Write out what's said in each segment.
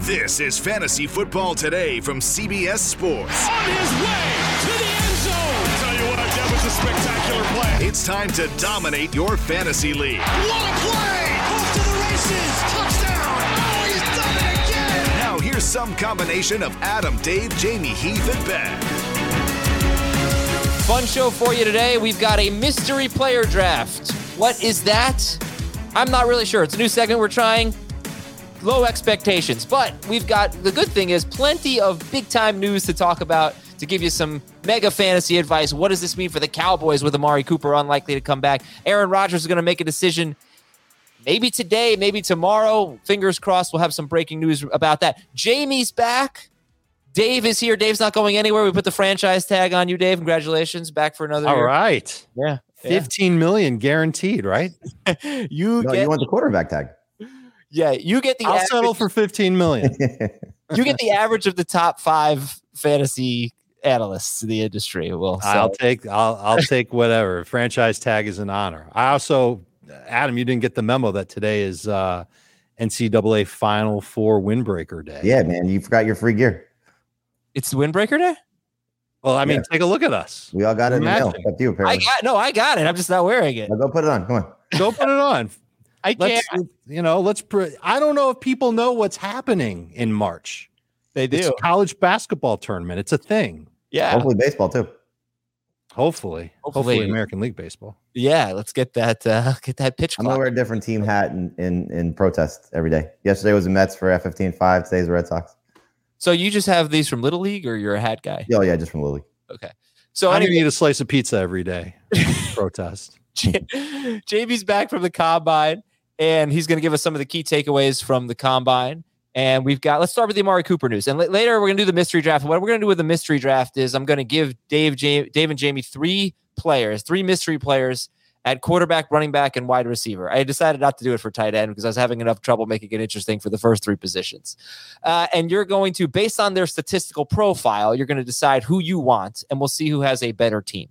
This is Fantasy Football Today from CBS Sports. On his way to the end zone. Tell you what, that was a spectacular play. It's time to dominate your fantasy league. What a play! Off to the races. Touchdown. Oh, he's done it again. Now here's some combination of Adam, Dave, Jamie, Heath, and Ben. Fun show for you today. We've got a mystery player draft. What is that? I'm not really sure. It's a new segment we're trying. Low expectations, but we've got the good thing is plenty of big time news to talk about to give you some mega fantasy advice. What does this mean for the Cowboys with Amari Cooper unlikely to come back? Aaron Rodgers is going to make a decision maybe today, maybe tomorrow. Fingers crossed, we'll have some breaking news about that. Jamie's back. Dave is here. Dave's not going anywhere. We put the franchise tag on you, Dave. Congratulations, back for another. All year. right. Yeah. Fifteen million guaranteed, right? You No, get you want the quarterback tag. Yeah, you get the I'll average, settle for 15 million. you get the average of the top five fantasy analysts in the industry. Well, I'll take I'll I'll take whatever. Franchise tag is an honor. I also Adam, you didn't get the memo that today is uh NCAA Final Four windbreaker day. yeah, man, you forgot your free gear. it's windbreaker day. Well, I mean, Yeah. take a look at us. We all got it in the mail. Except you, I got no, I got it. I'm just not wearing it. Now go put it on. Come on. Go put it on. I Let's can't. you know, let's pre- I don't know if people know what's happening in March. They It's do. a college basketball tournament. It's a thing. Yeah. Hopefully baseball too. Hopefully. Hopefully. Hopefully American League baseball. Yeah. Let's get that. Uh, get that pitch I'm gonna wear a different team hat in, in, in protest every day. Yesterday was the Mets for F15 5. Today's the Red Sox. So you just have these from Little League, or you're a hat guy? Oh, yeah, just from Little League. Okay. So I'm gonna anyway, eat a slice of pizza every day. Protest. J- JB's back from the combine, and he's going to give us some of the key takeaways from the combine. And we've got, let's start with the Amari Cooper news. And la- later, we're going to do the mystery draft. What we're going to do with the mystery draft is I'm going to give Dave, Dave and Jamie three players, three mystery players at quarterback, running back, and wide receiver. I decided not to do it for tight end because I was having enough trouble making it interesting for the first three positions. Uh, and you're going to, based on their statistical profile, you're going to decide who you want, and we'll see who has a better team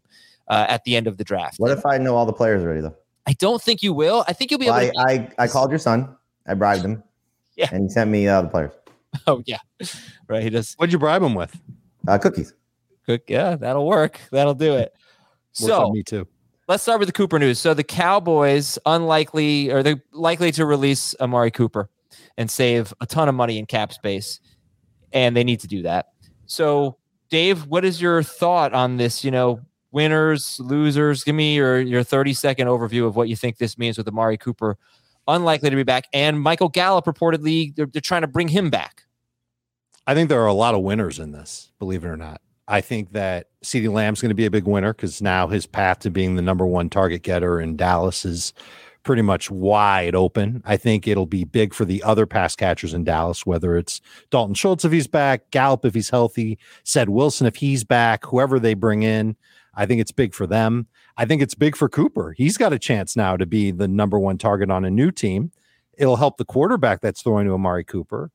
uh, at the end of the draft. What if I know all the players already though? I don't think you will. I think you'll be able Well, to. I, I I called your son. I bribed him. Yeah. And he sent me uh, the players. oh yeah, right. He does. What'd you bribe him with? Uh, cookies. Cook. Yeah, that'll work. That'll do it. So me too. let's start with the Cooper news. So the Cowboys unlikely or they're likely to release Amari Cooper and save a ton of money in cap space, and they need to do that. So Dave, what is your thought on this? You know, winners, losers. Give me your your thirty second overview of what you think this means with Amari Cooper unlikely to be back, and Michael Gallup reportedly they're, they're trying to bring him back. I think there are a lot of winners in this, believe it or not. I think that CeeDee Lamb's going to be a big winner because now his path to being the number one target getter in Dallas is pretty much wide open. I think it'll be big for the other pass catchers in Dallas, whether it's Dalton Schultz if he's back, Gallup if he's healthy, Cedrick Wilson if he's back, whoever they bring in. I think it's big for them. I think it's big for Cooper. He's got a chance now to be the number one target on a new team. It'll help the quarterback that's throwing to Amari Cooper.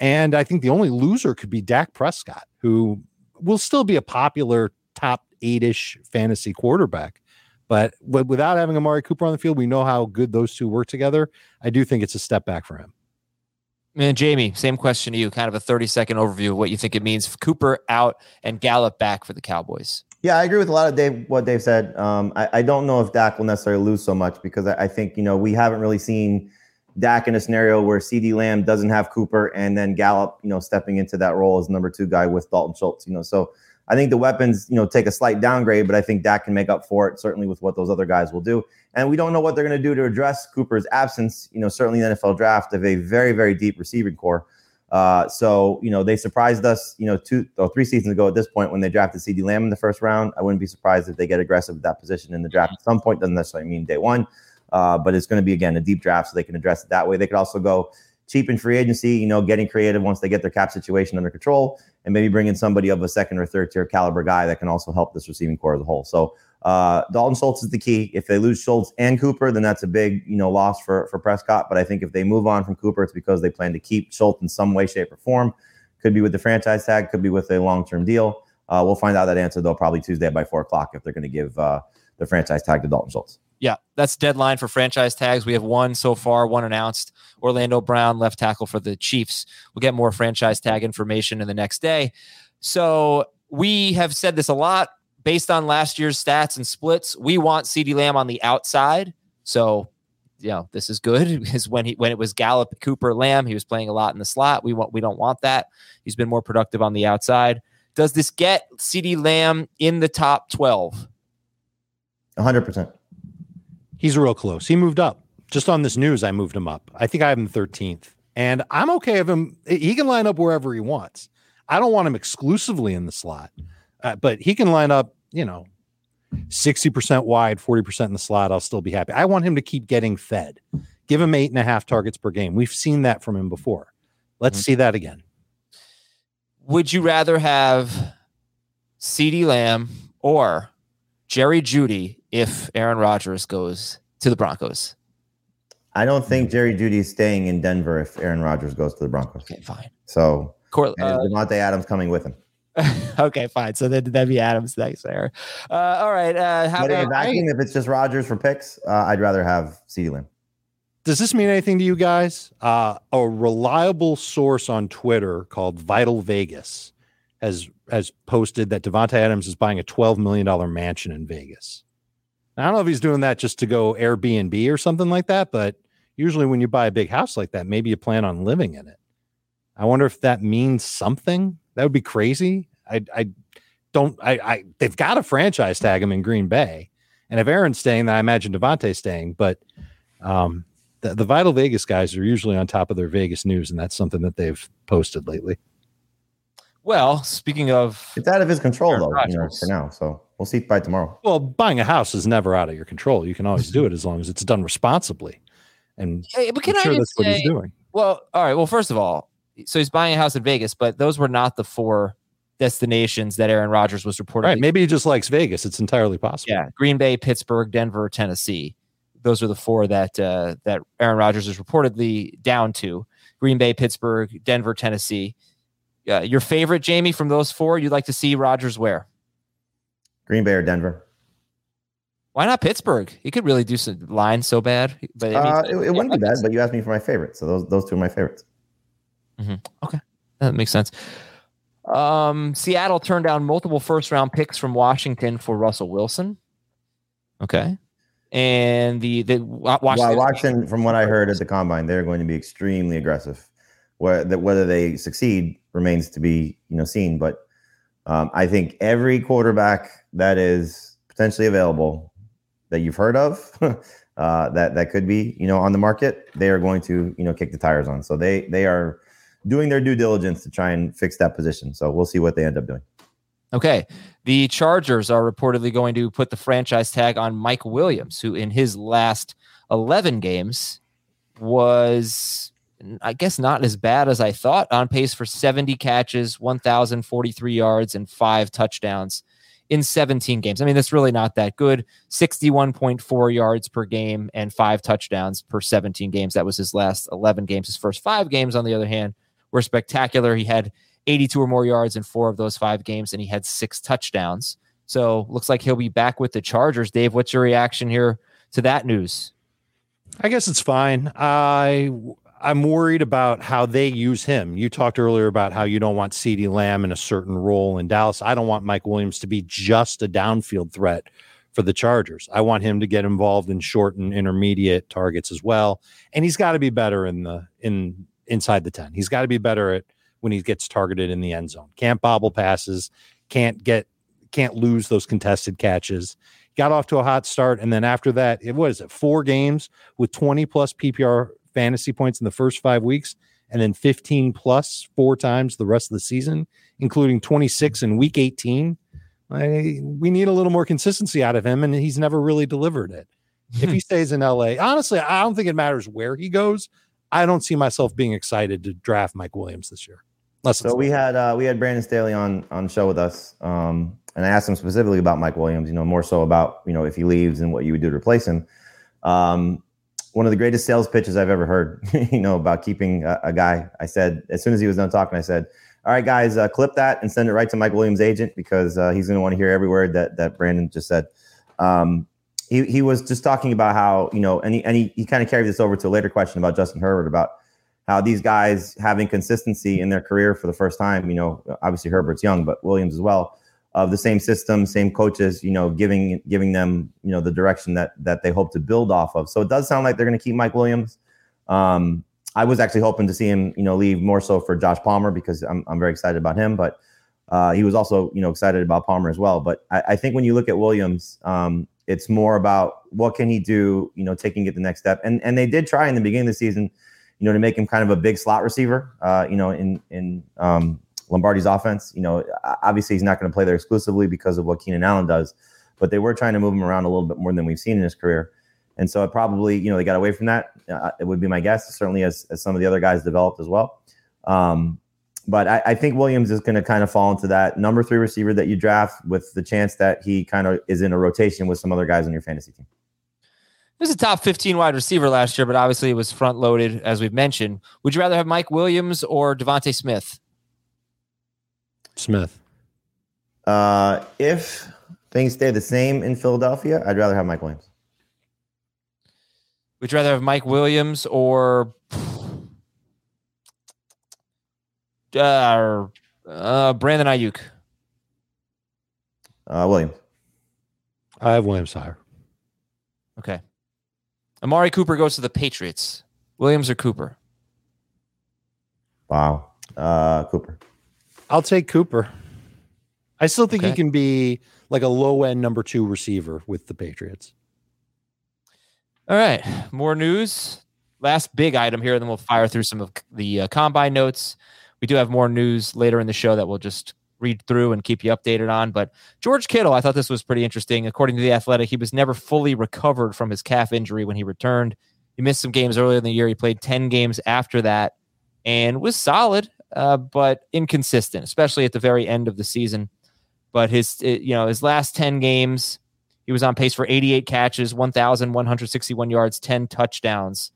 And I think the only loser could be Dak Prescott, who will still be a popular top eight ish fantasy quarterback. But without having Amari Cooper on the field, we know how good those two work together. I do think it's a step back for him. And Jamie, same question to you. Kind of a 30 second overview of what you think it means. Cooper out and Gallup back for the Cowboys. Yeah, I agree with a lot of Dave what Dave said. Um, I, I don't know if Dak will necessarily lose so much because I, I think you know we haven't really seen Dak in a scenario where CeeDee Lamb doesn't have Cooper and then Gallup, you know, stepping into that role as number two guy with Dalton Schultz, you know. So I think the weapons, you know, take a slight downgrade, but I think Dak can make up for it, certainly with what those other guys will do. And we don't know what they're going to do to address Cooper's absence. You know, certainly in the NFL draft of a very, very deep receiving core. Uh, so, you know, they surprised us, you know, two or three seasons ago at this point when they drafted CeeDee Lamb in the first round. I wouldn't be surprised if they get aggressive at that position in the draft at some point. Doesn't necessarily mean day one, uh, but it's going to be, again, a deep draft so they can address it that way. They could also go cheap in free agency, you know, getting creative once they get their cap situation under control and maybe bring in somebody of a second or third tier caliber guy that can also help this receiving core as a whole. So uh, Dalton Schultz is the key. If they lose Schultz and Cooper, then that's a big, you know, loss for for Prescott. But I think if they move on from Cooper, it's because they plan to keep Schultz in some way, shape, or form. Could be with the franchise tag, could be with a long term deal. Uh, we'll find out that answer though probably Tuesday by four o'clock if they're going to give uh, the franchise tag to Dalton Schultz. Yeah, that's deadline for franchise tags. We have one so far, one announced. Orlando Brown, left tackle for the Chiefs. We'll get more franchise tag information in the next day. So we have said this a lot based on last year's stats and splits. We want CeeDee Lamb on the outside. So, you know, this is good because when he when it was Gallup, Cooper, Lamb, he was playing a lot in the slot. We want we don't want that. He's been more productive on the outside. Does this get CeeDee Lamb in the top 12? 100%. He's real close. He moved up. Just on this news, I moved him up. I think I have him 13th. And I'm okay with him. He can line up wherever he wants. I don't want him exclusively in the slot, uh, but he can line up, you know, 60% wide, 40% in the slot. I'll still be happy. I want him to keep getting fed. Give him eight and a half targets per game. We've seen that from him before. Let's mm-hmm. see that again. Would you rather have CeeDee Lamb or Jerry Jeudy if Aaron Rodgers goes to the Broncos? I don't think Jerry Jeudy is staying in Denver if Aaron Rodgers goes to the Broncos. Okay, fine. So Cor- uh, Davante Adams coming with him. okay, fine. So then that'd be Adams next there. Uh, all right. Uh, how but about I, if it's just Rodgers for picks, uh, I'd rather have CeeDee Lamb. Does this mean anything to you guys? Uh, a reliable source on Twitter called Vital Vegas has has posted that Davante Adams is buying a twelve million dollar mansion in Vegas. I don't know if he's doing that just to go Airbnb or something like that, but usually when you buy a big house like that, maybe you plan on living in it. I wonder if that means something. That would be crazy. I, I don't. I, I they've got to franchise tag him in Green Bay, and if Aaron's staying, then I imagine Davante's staying. But um, the, the Vital Vegas guys are usually on top of their Vegas news, and that's something that they've posted lately. Well, speaking of, it's out of his control though, you know, for now. So we'll see by tomorrow. Well, buying a house is never out of your control. You can always do it as long as it's done responsibly. And hey, but can I'm sure I that's say, what he's doing. Well, all right. Well, first of all, so he's buying a house in Vegas, but those were not the four destinations that Aaron Rodgers was reported. Right. Maybe he just likes Vegas. It's entirely possible. Yeah. Green Bay, Pittsburgh, Denver, Tennessee. Those are the four that uh, that Aaron Rodgers is reportedly down to. Green Bay, Pittsburgh, Denver, Tennessee. Uh, your favorite, Jamie, from those four, you'd like to see Rodgers where? Green Bay or Denver. Why not Pittsburgh? He could really do some lines so bad, but uh, it, it, wouldn't be bad. But you asked me for my favorite, so those those two are my favorites. Mm-hmm. Okay, that makes sense. Um, Seattle turned down multiple first round picks from Washington for Russell Wilson. Okay, and the the Washington, well, Washington, from what I heard at the combine, they're going to be extremely aggressive. Whether whether they succeed remains to be you know seen, but um, I think every quarterback that is potentially available that you've heard of uh, that that could be you know on the market, they are going to you know kick the tires on. So they they are doing their due diligence to try and fix that position. So we'll see what they end up doing. Okay. The Chargers are reportedly going to put the franchise tag on Mike Williams, who in his last 11 games was I guess not as bad as I thought. On pace for 70 catches, 1,043 yards, and five touchdowns in 17 games. I mean, that's really not that good. 61.4 yards per game and five touchdowns per 17 games. That was his last 11 games. His first five games, on the other hand, were spectacular. He had 82 or more yards in four of those five games, and he had six touchdowns. So looks like he'll be back with the Chargers. Dave, what's your reaction here to that news? I guess it's fine. I I'm worried about how they use him. You talked earlier about how you don't want CeeDee Lamb in a certain role in Dallas. I don't want Mike Williams to be just a downfield threat for the Chargers. I want him to get involved in short and intermediate targets as well. And he's got to be better in the in inside the 10. He's got to be better at when he gets targeted in the end zone. Can't bobble passes, can't get can't lose those contested catches. Got off to a hot start and then after that, it was it four games with 20 plus PPR fantasy points in the first 5 weeks and then 15 plus four times the rest of the season, including 26 in week 18 I, we need a little more consistency out of him, and he's never really delivered it. if he stays in LA, honestly, I don't think it matters where he goes. I don't see myself being excited to draft Mike Williams this year. so we had uh, we had Brandon Staley on on show with us, um, and I asked him specifically about Mike Williams. You know, more so about you know if he leaves and what you would do to replace him. Um, one of the greatest sales pitches I've ever heard. you know about keeping a, a guy. I said as soon as he was done talking, I said all right, guys, uh, clip that and send it right to Mike Williams' agent because uh, he's going to want to hear every word that that Brandon just said. Um, he he was just talking about how you know, and he and he, he kind of carried this over to a later question about Justin Herbert about how these guys having consistency in their career for the first time. You know, obviously Herbert's young, but Williams as well. Of the same system, same coaches, you know, giving giving them you know the direction that that they hope to build off of. So it does sound like they're going to keep Mike Williams. Um, I was actually hoping to see him, you know, leave more so for Josh Palmer because I'm, I'm very excited about him. But uh, he was also, you know, excited about Palmer as well. But I, I think when you look at Williams, um, it's more about what can he do, you know, taking it the next step. And and they did try in the beginning of the season, you know, to make him kind of a big slot receiver, uh, you know, in in um, Lombardi's offense. You know, obviously he's not going to play there exclusively because of what Keenan Allen does, but they were trying to move him around a little bit more than we've seen in his career. And so it probably, you know, they got away from that. Uh, it would be my guess, certainly as, as some of the other guys developed as well. Um, but I, I, think Williams is going to kind of fall into that number three receiver that you draft with the chance that he kind of is in a rotation with some other guys on your fantasy team. He was a top 15 wide receiver last year, but obviously it was front loaded, as we've mentioned. Would you rather have Mike Williams or DeVonta Smith? Smith. Uh, if things stay the same in Philadelphia, I'd rather have Mike Williams. Would you rather have Mike Williams or uh, uh, Brandon Aiyuk. Uh, Williams. I have Williams higher. Okay. Amari Cooper goes to the Patriots. Williams or Cooper? Wow. Uh, Cooper. I'll take Cooper. I still think okay. he can be like a low end number two receiver with the Patriots. All right, more news. Last big item here, then we'll fire through some of the uh, combine notes. We do have more news later in the show that we'll just read through and keep you updated on. But George Kittle, I thought this was pretty interesting. According to the Athletic, he was never fully recovered from his calf injury when he returned. He missed some games earlier in the year. He played 10 games after that and was solid, uh, but inconsistent, especially at the very end of the season. But his, it, you know, his last 10 games, he was on pace for 88 catches, 1,161 yards, 10 touchdowns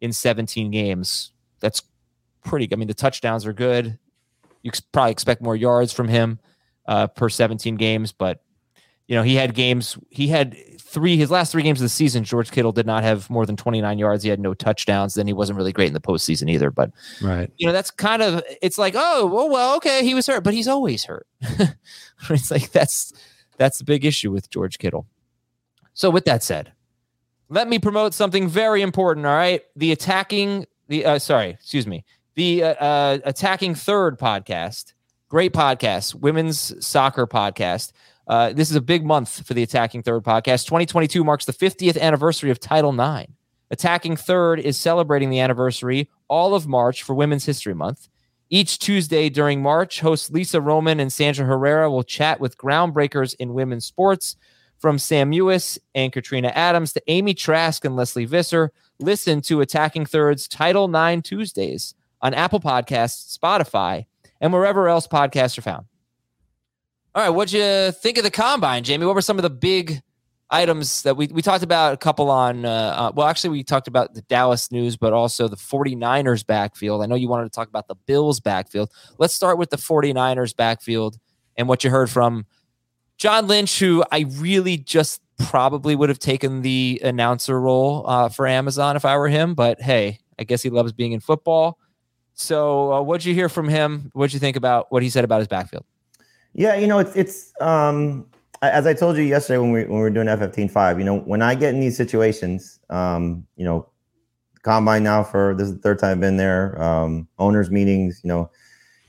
in 17 games. That's pretty. I mean, the touchdowns are good. You probably expect more yards from him uh, per 17 games, but you know he had games. He had three. His last three games of the season, George Kittle did not have more than 29 yards. He had no touchdowns. Then he wasn't really great in the postseason either. But right, you know that's kind of. It's like, oh, well, well, okay, he was hurt, but he's always hurt. it's like that's that's the big issue with George Kittle. So, with that said, let me promote something very important. All right, the attacking the uh, sorry, excuse me, the uh, uh, attacking third podcast, great podcast, women's soccer podcast. Uh, this is a big month for the Attacking Third podcast. 2022 marks the 50th anniversary of Title IX. Attacking Third is celebrating the anniversary all of March for Women's History Month. Each Tuesday during March, hosts Lisa Roman and Sandra Herrera will chat with groundbreakers in women's sports, from Sam Mewis and Katrina Adams to Amy Trask and Lesley Visser. Listen to Attacking Third's Title IX Tuesdays on Apple Podcasts, Spotify, and wherever else podcasts are found. All right, what'd you think of the combine, Jamie? What were some of the big items that we, we talked about a couple on uh, uh, well actually we talked about the dallas news but also the 49ers backfield i know you wanted to talk about the bills backfield let's start with the 49ers backfield and what you heard from john lynch who i really just probably would have taken the announcer role uh, for amazon if i were him but hey i guess he loves being in football so uh, what'd you hear from him what'd you think about what he said about his backfield yeah you know it's it's um as I told you yesterday when we when we were doing FFteen five, you know, when I get in these situations, um, you know, combine now for this is the third time I've been there, um, owners meetings, you know,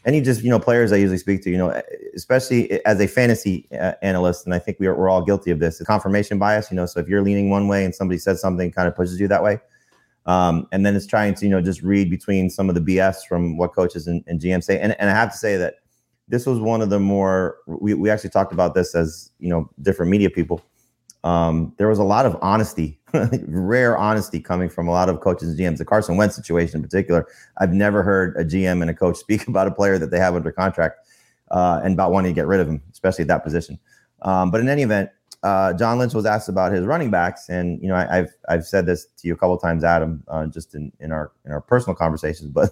any just you know players I usually speak to, you know, especially as a fantasy uh, analyst, and I think we are, we're all guilty of this. confirmation bias, you know. So if you're leaning one way and somebody says something, kind of pushes you that way. Um, and then it's trying to you know just read between some of the BS from what coaches and, and GM say. And, and I have to say that this was one of the more we, we actually talked about this as you know different media people. Um, there was a lot of honesty rare honesty coming from a lot of coaches and gms the carson wentz situation in particular i've never heard a gm and a coach speak about a player that they have under contract uh, and about wanting to get rid of him especially at that position. Um, but in any event uh, John Lynch was asked about his running backs, and you know I, have I've said this to you a couple times, Adam, uh, just in, in our in our personal conversations. But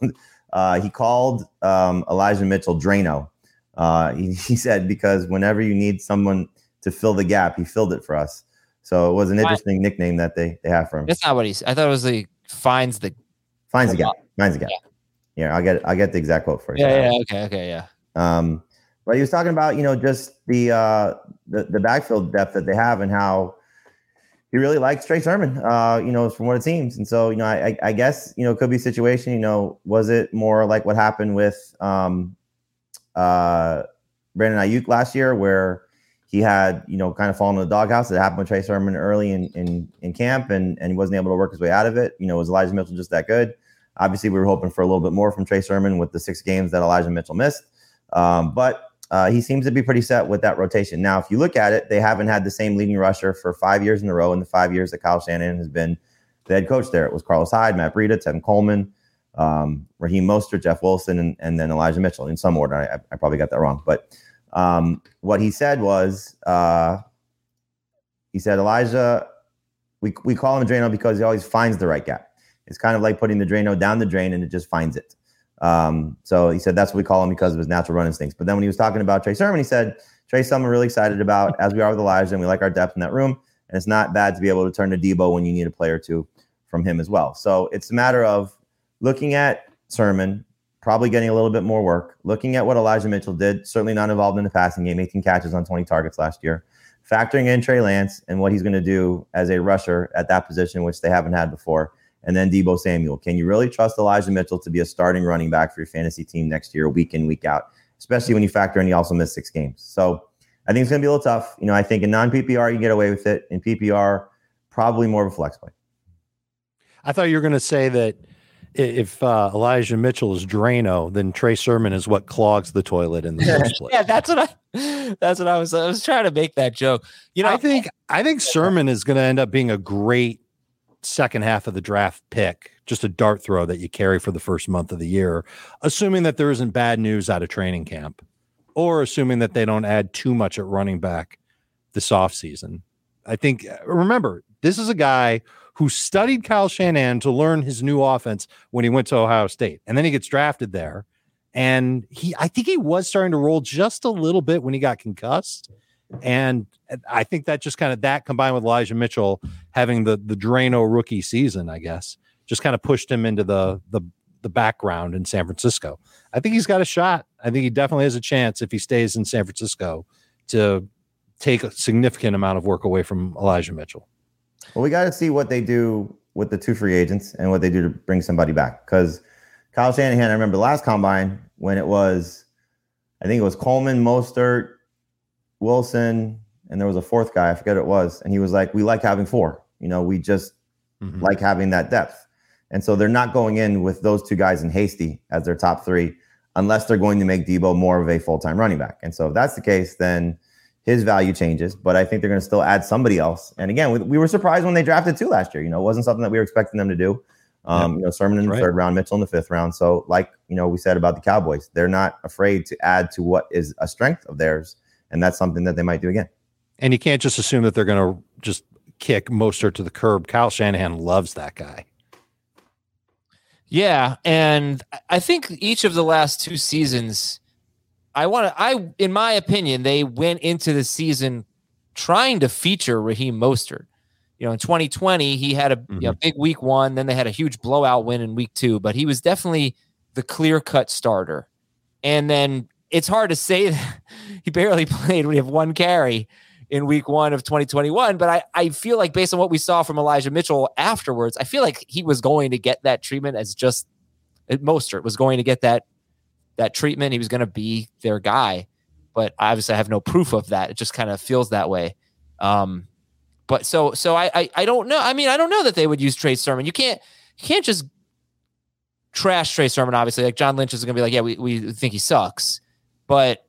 uh, he called um, Elijah Mitchell Drano, uh, he, he, said because whenever you need someone to fill the gap, he filled it for us. So it was an interesting Why? nickname that they they have for him. That's not what he's. I thought it was the finds the finds the gap. Finds the gap. Yeah. yeah, I'll get I'll get the exact quote for you. Yeah, yeah, okay, okay, yeah. Um, but he was talking about you know just the uh the the backfield depth that they have and how he really likes Trey Sermon, uh, you know, from what it seems. And so, you know, I, I guess, you know, it could be a situation, you know, was it more like what happened with um, uh, Brandon Aiyuk last year, where he had you know kind of fallen in the doghouse. It happened with Trey Sermon early in, in in camp, and and he wasn't able to work his way out of it. You know, was Elijah Mitchell just that good? Obviously, we were hoping for a little bit more from Trey Sermon with the six games that Elijah Mitchell missed, um, but. Uh, he seems to be pretty set with that rotation. Now, if you look at it, they haven't had the same leading rusher for five years in a row in the five years that Kyle Shanahan has been the head coach there. It was Carlos Hyde, Matt Breida, Tim Coleman, um, Raheem Mostert, Jeff Wilson, and, and then Elijah Mitchell in some order. I, I probably got that wrong, but um, what he said was uh, he said Elijah, we we call him Drano because he always finds the right gap. It's kind of like putting the Drano down the drain and it just finds it. Um, so he said that's what we call him because of his natural run instincts. But then when he was talking about Trey Sermon, he said Trey Sermon really excited about as we are with Elijah, and we like our depth in that room. And it's not bad to be able to turn to Deebo when you need a player or two from him as well. So it's a matter of looking at Sermon, probably getting a little bit more work, looking at what Elijah Mitchell did, certainly not involved in the passing game, 18 catches on 20 targets last year, factoring in Trey Lance and what he's going to do as a rusher at that position, which they haven't had before. And then Deebo Samuel. Can you really trust Elijah Mitchell to be a starting running back for your fantasy team next year, week in, week out, especially when you factor in he also missed six games? So I think it's going to be a little tough. You know, I think in non PPR, you can get away with it. In PPR, probably more of a flex play. I thought you were going to say that if uh, Elijah Mitchell is Drano, then Trey Sermon is what clogs the toilet in the first place. yeah, that's what I. That's what I was. I was trying to make that joke. You know, I think I think Sermon is going to end up being a great second half of the draft pick, just a dart throw that you carry for the first month of the year, assuming that there isn't bad news out of training camp, or assuming that they don't add too much at running back this offseason. I think uh, remember this is a guy who studied Kyle Shanahan to learn his new offense when he went to Ohio State. And then he gets drafted there. And he, I think he was starting to roll just a little bit when he got concussed. And I think that just kind of that combined with Elijah Mitchell having the the Drano rookie season, I guess, just kind of pushed him into the the the background in San Francisco. I think he's got a shot. I think he definitely has a chance if he stays in San Francisco to take a significant amount of work away from Elijah Mitchell. Well, we got to see what they do with the two free agents and what they do to bring somebody back. Because Kyle Shanahan, I remember the last combine when it was, I think it was Coleman, Mostert, Wilson, and there was a fourth guy. I forget it was. And he was like, "We like having four. You know, we just mm-hmm. like having that depth." And so they're not going in with those two guys in Hasty as their top three, unless they're going to make Deebo more of a full time running back. And so if that's the case, then his value changes, but I think they're going to still add somebody else. And again, we, we, were surprised when they drafted two last year. You know, it wasn't something that we were expecting them to do. Um, You know, Sermon in the right. third round, Mitchell in the fifth round. So, like you know, we said about the Cowboys, they're not afraid to add to what is a strength of theirs, and that's something that they might do again. And you can't just assume that they're going to just kick Mostert to the curb. Kyle Shanahan loves that guy. Yeah, and I think each of the last two seasons I want to. I, in my opinion, they went into the season trying to feature Raheem Mostert. You know, in 2020, he had a mm-hmm. you know, big week one. Then they had a huge blowout win in week two, but he was definitely the clear cut starter. And then it's hard to say that he barely played when you have one carry in week one of 2021. But I, I feel like based on what we saw from Elijah Mitchell afterwards, I feel like he was going to get that treatment as just Mostert was going to get that that treatment. He was going to be their guy. But obviously I have no proof of that. It just kind of feels that way. Um, but so so I, I I don't know. I mean, I don't know that they would use Trey Sermon. You can't you can't just trash Trey Sermon, obviously. Like John Lynch is gonna be like, yeah, we, we think he sucks. But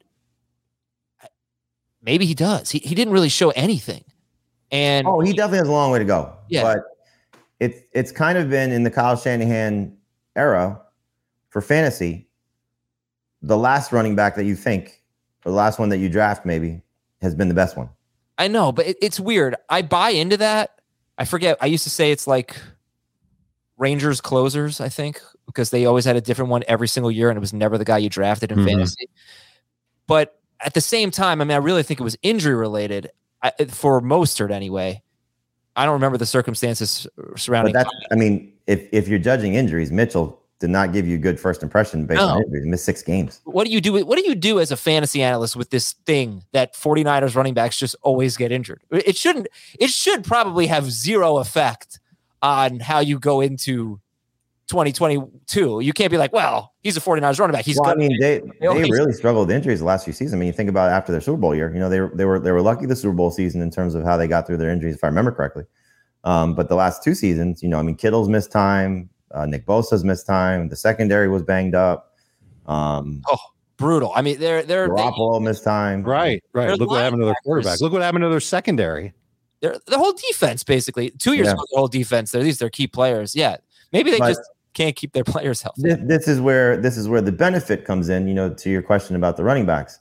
maybe he does. He, he didn't really show anything. And oh, he definitely has a long way to go. Yeah. But it's it's kind of been in the Kyle Shanahan era for fantasy. The last running back that you think, or the last one that you draft, maybe, has been the best one. I know, but it, it's weird. I buy into that. I forget. I used to say it's like Rangers closers, I think, because they always had a different one every single year, and it was never the guy you drafted in Mhm. fantasy. But at the same time, I mean, I really think it was injury related I, for Mostert anyway. I don't remember the circumstances But surrounding. that's, I mean, if if you're judging injuries, Mitchell did not give you a good first impression based on No. injuries. He missed six games. what do you do? What do you do as a fantasy analyst with this thing that 49ers running backs just always get injured? It shouldn't. It should probably have zero effect on how you go into 2022. You can't be like, well, he's a 49ers running back. He's well, I mean, they they always- really struggled with injuries the last few seasons. I mean, you think about after their Super Bowl year. You know, they were they were they were lucky the Super Bowl season in terms of how they got through their injuries, if I remember correctly. Um, but the last two seasons, you know, I mean, Kittle's missed time, uh, Nick Bosa's missed time, the secondary was banged up. Um, oh, brutal. I mean, they're they're they, Oh, Garoppolo missed time. Right, right. Look what happened to their quarterback. Look what happened to their secondary. they're the whole defense basically. Two years Yeah. ago, the whole defense. They're these are key players. Yeah, maybe they But- just can't keep their players healthy. This, this is where this is where the benefit comes in. You know, to your question about the running backs,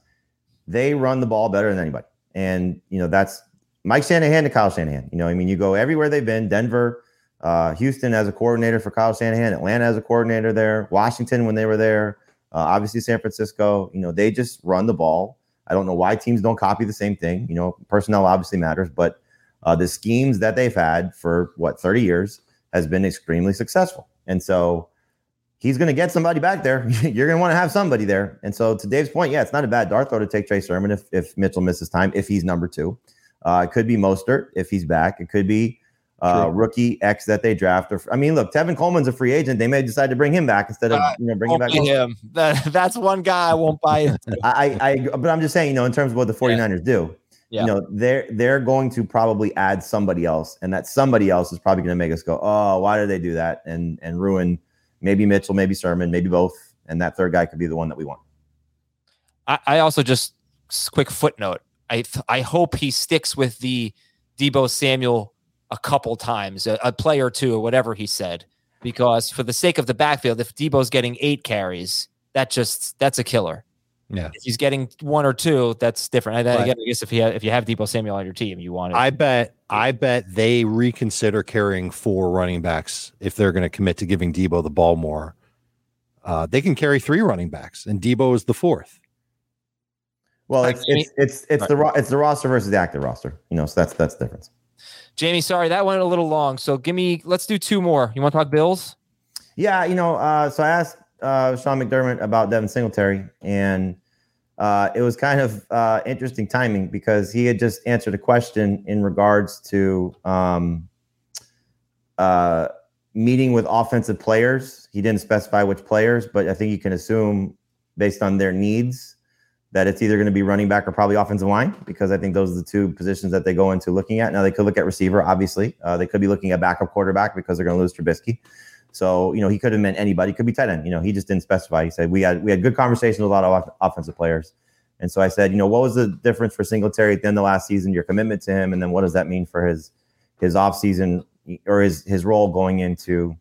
they run the ball better than anybody, and you know that's Mike Shanahan to Kyle Shanahan. You know, I mean, you go everywhere they've been. Denver, uh, Houston as a coordinator for Kyle Shanahan, Atlanta as a coordinator there, Washington when they were there, uh, obviously San Francisco. You know, they just run the ball. I don't know why teams don't copy the same thing. You know, personnel obviously matters, but uh, the schemes that they've had for what 30 years has been extremely successful. And so he's going to get somebody back there. You're going to want to have somebody there. And so to Dave's point, yeah, it's not a bad dart throw to take Trey Sermon if, if Mitchell misses time, if he's number two. Uh, it could be Mostert if he's back. It could be uh, rookie X that they draft. Or, I mean, look, Tevin Coleman's a free agent. They may decide to bring him back instead of Uh, you know bringing back. him. That, that's one guy I won't buy. into. I, I, I, but I'm just saying, you know, in terms of what the 49ers do, Yeah. you know, they're they're going to probably add somebody else, and that somebody else is probably going to make us go, oh, why did they do that, and and ruin maybe Mitchell, maybe Sermon, maybe both, and that third guy could be the one that we want. I, I also just quick footnote. I th- I hope he sticks with the Deebo Samuel a couple times, a, a play or two, or whatever he said, because for the sake of the backfield, if Deebo's getting eight carries, that just that's a killer. Yeah. If he's getting one or two, that's different. I, I Right. guess- I guess if you have, if you have Deebo Samuel on your team, you want it. I bet I bet they reconsider carrying four running backs if they're going to commit to giving Deebo the ball more. Uh, they can carry three running backs, and Deebo is the fourth. Well, it's it's it's it's the ro- it's the roster versus the active roster, you know, so that's that's the difference. Jamie, sorry that went a little long. So give me, let's do two more. You want to talk Bills? Yeah, you know, uh, so I asked uh, Sean McDermott about Devin Singletary, and uh, it was kind of uh, interesting timing because he had just answered a question in regards to um, uh, meeting with offensive players. He didn't specify which players, but I think you can assume based on their needs that it's either going to be running back or probably offensive line because I think those are the two positions that they go into looking at. Now they could look at receiver, obviously. Uh, they could be looking at backup quarterback because they're going to lose Trubisky. So you know he could have meant anybody. Could be tight end. You know he just didn't specify. He said we had we had good conversations with a lot of off- offensive players. And so I said, you know, what was the difference for Singletary at the end of last season? Your commitment to him, and then what does that mean for his his off season or his his role going into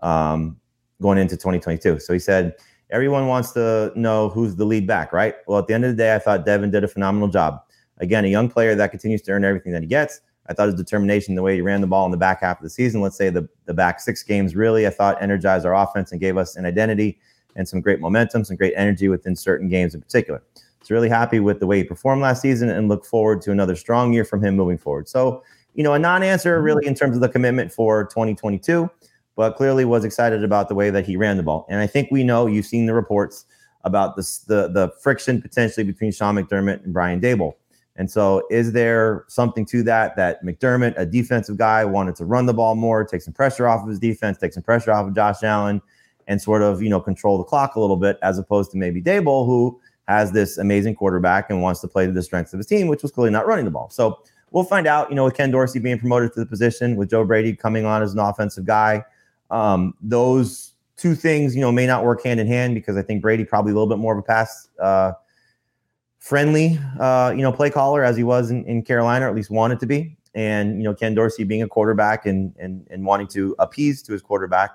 um, going into 2022? So he said everyone wants to know who's the lead back, right? Well, at the end of the day, I thought Devin did a phenomenal job. Again, a young player that continues to earn everything that he gets. I thought his determination, the way he ran the ball in the back half of the season, let's say the, the back six games, really, I thought energized our offense and gave us an identity and some great momentum, some great energy within certain games in particular. So really happy with the way he performed last season and look forward to another strong year from him moving forward. So, you know, a non-answer really in terms of the commitment for 2022, but clearly was excited about the way that he ran the ball. And I think we know you've seen the reports about this, the the friction potentially between Sean McDermott and Brian Daboll. And so, is there something to that that McDermott, a defensive guy, wanted to run the ball more, take some pressure off of his defense, take some pressure off of Josh Allen, and sort of you know control the clock a little bit, as opposed to maybe Daboll, who has this amazing quarterback and wants to play to the strengths of his team, which was clearly not running the ball. So we'll find out. You know, with Ken Dorsey being promoted to the position, with Joe Brady coming on as an offensive guy, um, those two things, you know, may not work hand in hand because I think Brady probably a little bit more of a pass uh, friendly, uh, you know, play caller as he was in, in Carolina, or at least wanted to be. And you know, Ken Dorsey being a quarterback and and and wanting to appease to his quarterback,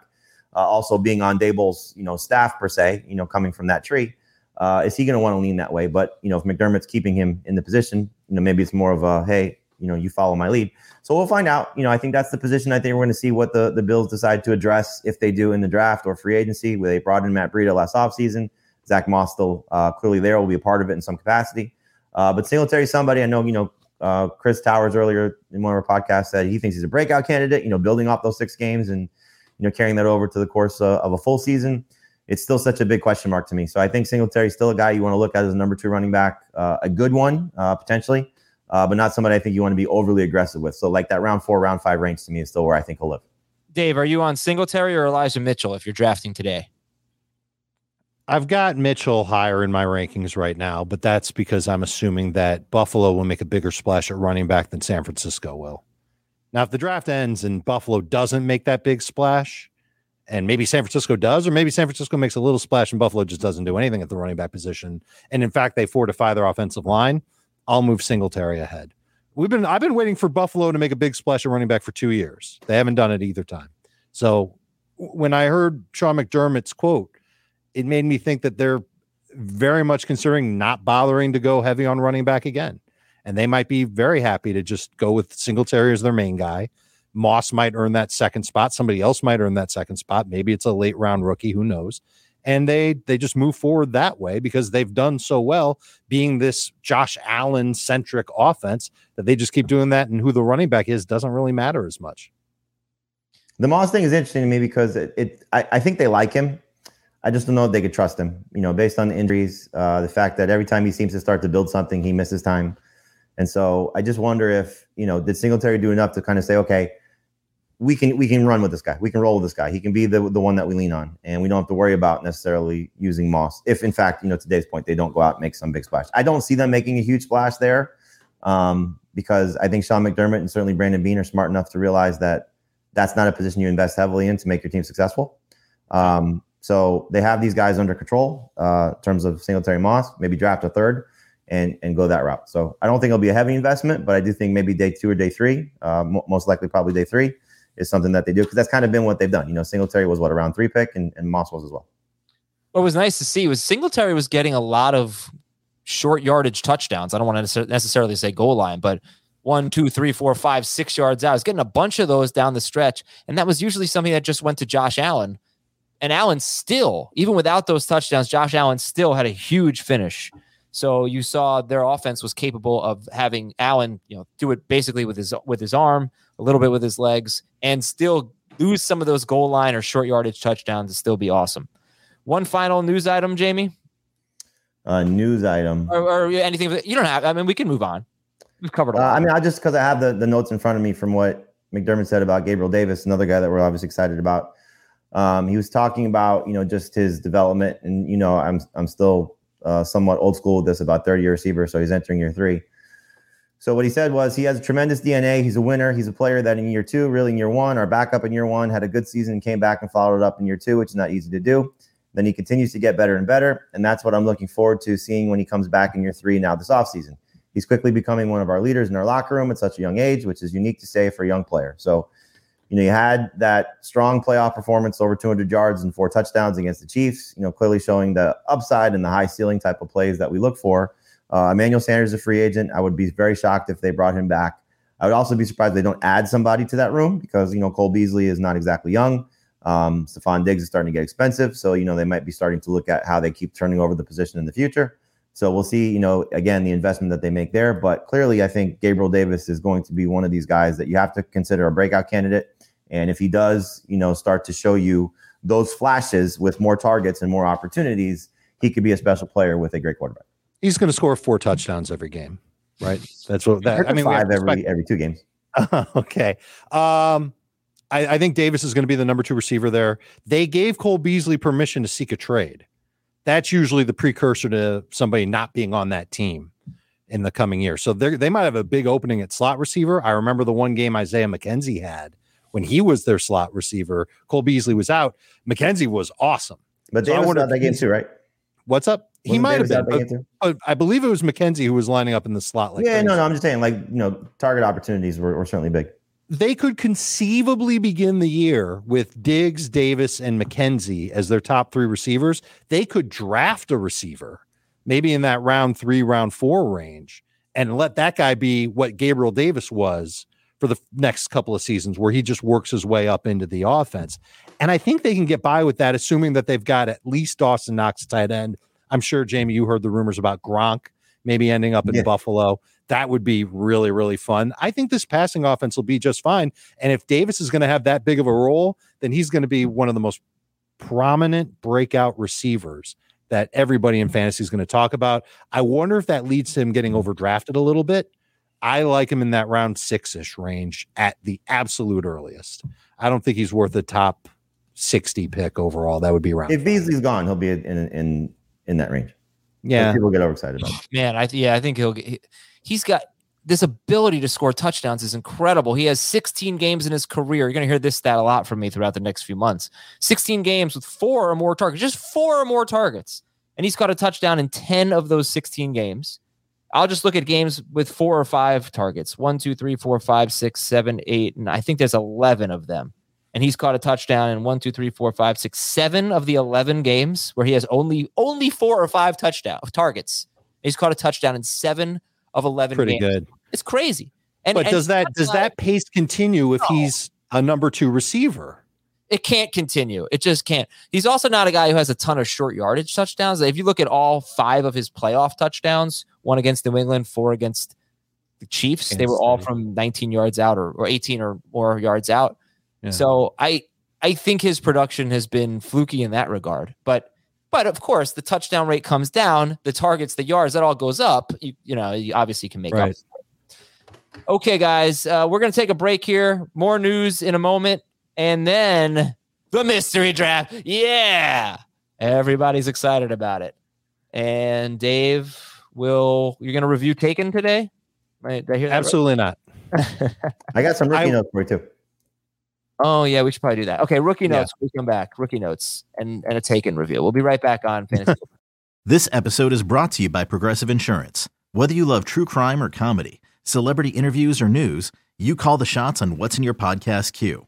uh, also being on Daboll's you know staff per se, you know, coming from that tree. Uh, is he going to want to lean that way? But you know, if McDermott's keeping him in the position, you know, maybe it's more of a hey, you know, you follow my lead. So we'll find out. You know, I think that's the position. I think we're going to see what the the Bills decide to address if they do in the draft or free agency. Where they brought in Matt Breida last offseason. Zach Moss still uh, clearly there will be a part of it in some capacity. Uh, but Singletary, somebody I know, you know, uh, Chris Towers earlier in one of our podcasts said he thinks he's a breakout candidate. You know, building off those six games and you know carrying that over to the course uh, of a full season. It's still such a big question mark to me. So I think Singletary is still a guy you want to look at as a number two running back, uh, a good one uh, potentially, but not somebody I think you want to be overly aggressive with. So like that round four, round five range to me is still where I think he'll live. Dave, are you on Singletary or Elijah Mitchell if you're drafting today? I've got Mitchell higher in my rankings right now, but that's because I'm assuming that Buffalo will make a bigger splash at running back than San Francisco will. Now, if the draft ends and Buffalo doesn't make that big splash, and maybe San Francisco does, or maybe San Francisco makes a little splash and Buffalo just doesn't do anything at the running back position, and in fact they fortify their offensive line, I'll move Singletary ahead. We've been I've been waiting for Buffalo to make a big splash at running back for two years. They haven't done it either time. So when I heard Sean McDermott's quote it made me think that they're very much considering not bothering to go heavy on running back again. And they might be very happy to just go with Singletary as their main guy. Moss might earn that second spot. Somebody else might earn that second spot. Maybe it's a late round rookie. Who knows? And they they just move forward that way because they've done so well being this Josh Allen centric offense that they just keep doing that. And who the running back is doesn't really matter as much. The Moss thing is interesting to me because it, it I, I think they like him. I just don't know if they could trust him. You know, based on the injuries, uh, the fact that every time he seems to start to build something, he misses time. And so I just wonder if you know did Singletary do enough to kind of say, okay, we can we can run with this guy, we can roll with this guy. He can be the the one that we lean on, and we don't have to worry about necessarily using Moss. If in fact, you know, today's point, they don't go out and make some big splash. I don't see them making a huge splash there, um, because I think Sean McDermott and certainly Brandon Beane are smart enough to realize that that's not a position you invest heavily in to make your team successful. Um, so they have these guys under control uh, in terms of Singletary Moss, maybe draft a third and and go that route. So I don't think it'll be a heavy investment, but I do think maybe day two or day three, uh, most likely probably day three, is something that they do because that's kind of been what they've done. You know, Singletary was what around three pick, and, and Moss was as well. What was nice to see was Singletary was getting a lot of short yardage touchdowns. I don't want to necessarily say goal line, but one, two, three, four, five, six yards out. I was getting a bunch of those down the stretch, and that was usually something that just went to Josh Allen and Allen still, even without those touchdowns, Josh Allen still had a huge finish. So you saw their offense was capable of having Allen, you know, do it basically with his with his arm, a little bit with his legs, and still lose some of those goal line or short yardage touchdowns to still be awesome. One final news item, Jamie. Uh, news item or, or anything you don't have. I mean, we can move on. We've covered. Uh, I mean, I just because I have the the notes in front of me from what McDermott said about Gabriel Davis, another guy that we're obviously excited about. Um, he was talking about you know just his development, and you know I'm I'm still uh, somewhat old school with this about 30 year receiver, so he's entering year three. So what he said was he has a tremendous DNA. He's a winner. He's a player that in year two, really in year one, our backup in year one had a good season came back and followed up in year two, which is not easy to do. Then he continues to get better and better, and that's what I'm looking forward to seeing when he comes back in year three now this offseason. He's quickly becoming one of our leaders in our locker room at such a young age, which is unique to say for a young player. So you know, you had that strong playoff performance over 200 yards and four touchdowns against the Chiefs, you know, clearly showing the upside and the high ceiling type of plays that we look for. Uh, Emmanuel Sanders is a free agent. I would be very shocked if they brought him back. I would also be surprised they don't add somebody to that room because, you know, Cole Beasley is not exactly young. Um, Stefon Diggs is starting to get expensive. So, you know, they might be starting to look at how they keep turning over the position in the future. So we'll see, you know, again, the investment that they make there. But clearly, I think Gabriel Davis is going to be one of these guys that you have to consider a breakout candidate. And if he does, you know, start to show you those flashes with more targets and more opportunities, he could be a special player with a great quarterback. He's going to score four touchdowns every game. right? That's what that. I mean, five every every two games. okay. Um, I, I think Davis is going to be the number two receiver there. They gave Cole Beasley permission to seek a trade. That's usually the precursor to somebody not being on that team in the coming year. So they they might have a big opening at slot receiver. I remember the one game Isaiah McKenzie had when he was their slot receiver. Cole Beasley was out. McKenzie was awesome. But So I Davis wonder that game too, right? What's up? he might Davis have been. that game too? but- but I believe it was McKenzie who was lining up in the slot. Like yeah, no, no. I'm just saying, like you know, target opportunities were, were certainly big. they could conceivably begin the year with Diggs, Davis, and McKenzie as their top three receivers. They could draft a receiver, maybe in that round three, round four range, and let that guy be what Gabriel Davis was for the next couple of seasons, where he just works his way up into the offense. And I think they can get by with that, assuming that they've got at least Dawson Knox tight end. I'm sure, Jamie, you heard the rumors about Gronk maybe ending up in Yeah. Buffalo. That would be really, really fun. I think this passing offense will be just fine. And if Davis is going to have that big of a role, then he's going to be one of the most prominent breakout receivers that everybody in fantasy is going to talk about. I wonder if that leads to him getting overdrafted a little bit. I like him in that round six ish range at the absolute earliest. I don't think he's worth a top 60 pick overall. That would be around. If Beasley's gone, he'll be in in in that range. yeah. people get overexcited about. it. Man, I yeah, I think he'll get. he- He's got this ability to score touchdowns is incredible. He has 16 games in his career. You're going to hear this stat a lot from me throughout the next few months. 16 games with four or more targets, just four or more targets, and he's caught a touchdown in 10 of those 16 games. I'll just look at games with four or five targets. One, two, three, four, five, six, seven, eight, and I think there's 11 of them. And he's caught a touchdown in one, two, three, four, five, six, seven of the 11 games where he has only only four or five touchdown targets. He's caught a touchdown in seven of 11 Pretty games. good. It's crazy. And, But and does that does not- that pace continue if No. he's a number two receiver? It can't continue. It just can't. He's also not a guy who has a ton of short yardage touchdowns. If you look at all five of his playoff touchdowns, one against New England, four against the Chiefs, they were all from 19 yards out or, or 18 or more yards out. Yeah. So I I think his production has been fluky in that regard. But but of course, the touchdown rate comes down, the targets, the yards, that all goes up. You, you know, you obviously can make Right. up. Okay, guys, uh, we're gonna take a break here. More news in a moment, and then the mystery draft. Yeah, everybody's excited about it. And Dave, will you're gonna review Taken today? Right? Did I hear that right? Absolutely not. I got some rookie I- notes for you too. Oh yeah, we should probably do that. Okay, rookie Yeah. notes. We come back. Rookie notes and and a Taken review. We'll be right back on fantasy. This episode is brought to you by Progressive Insurance. Whether you love true crime or comedy, celebrity interviews or news, you call the shots on what's in your podcast queue.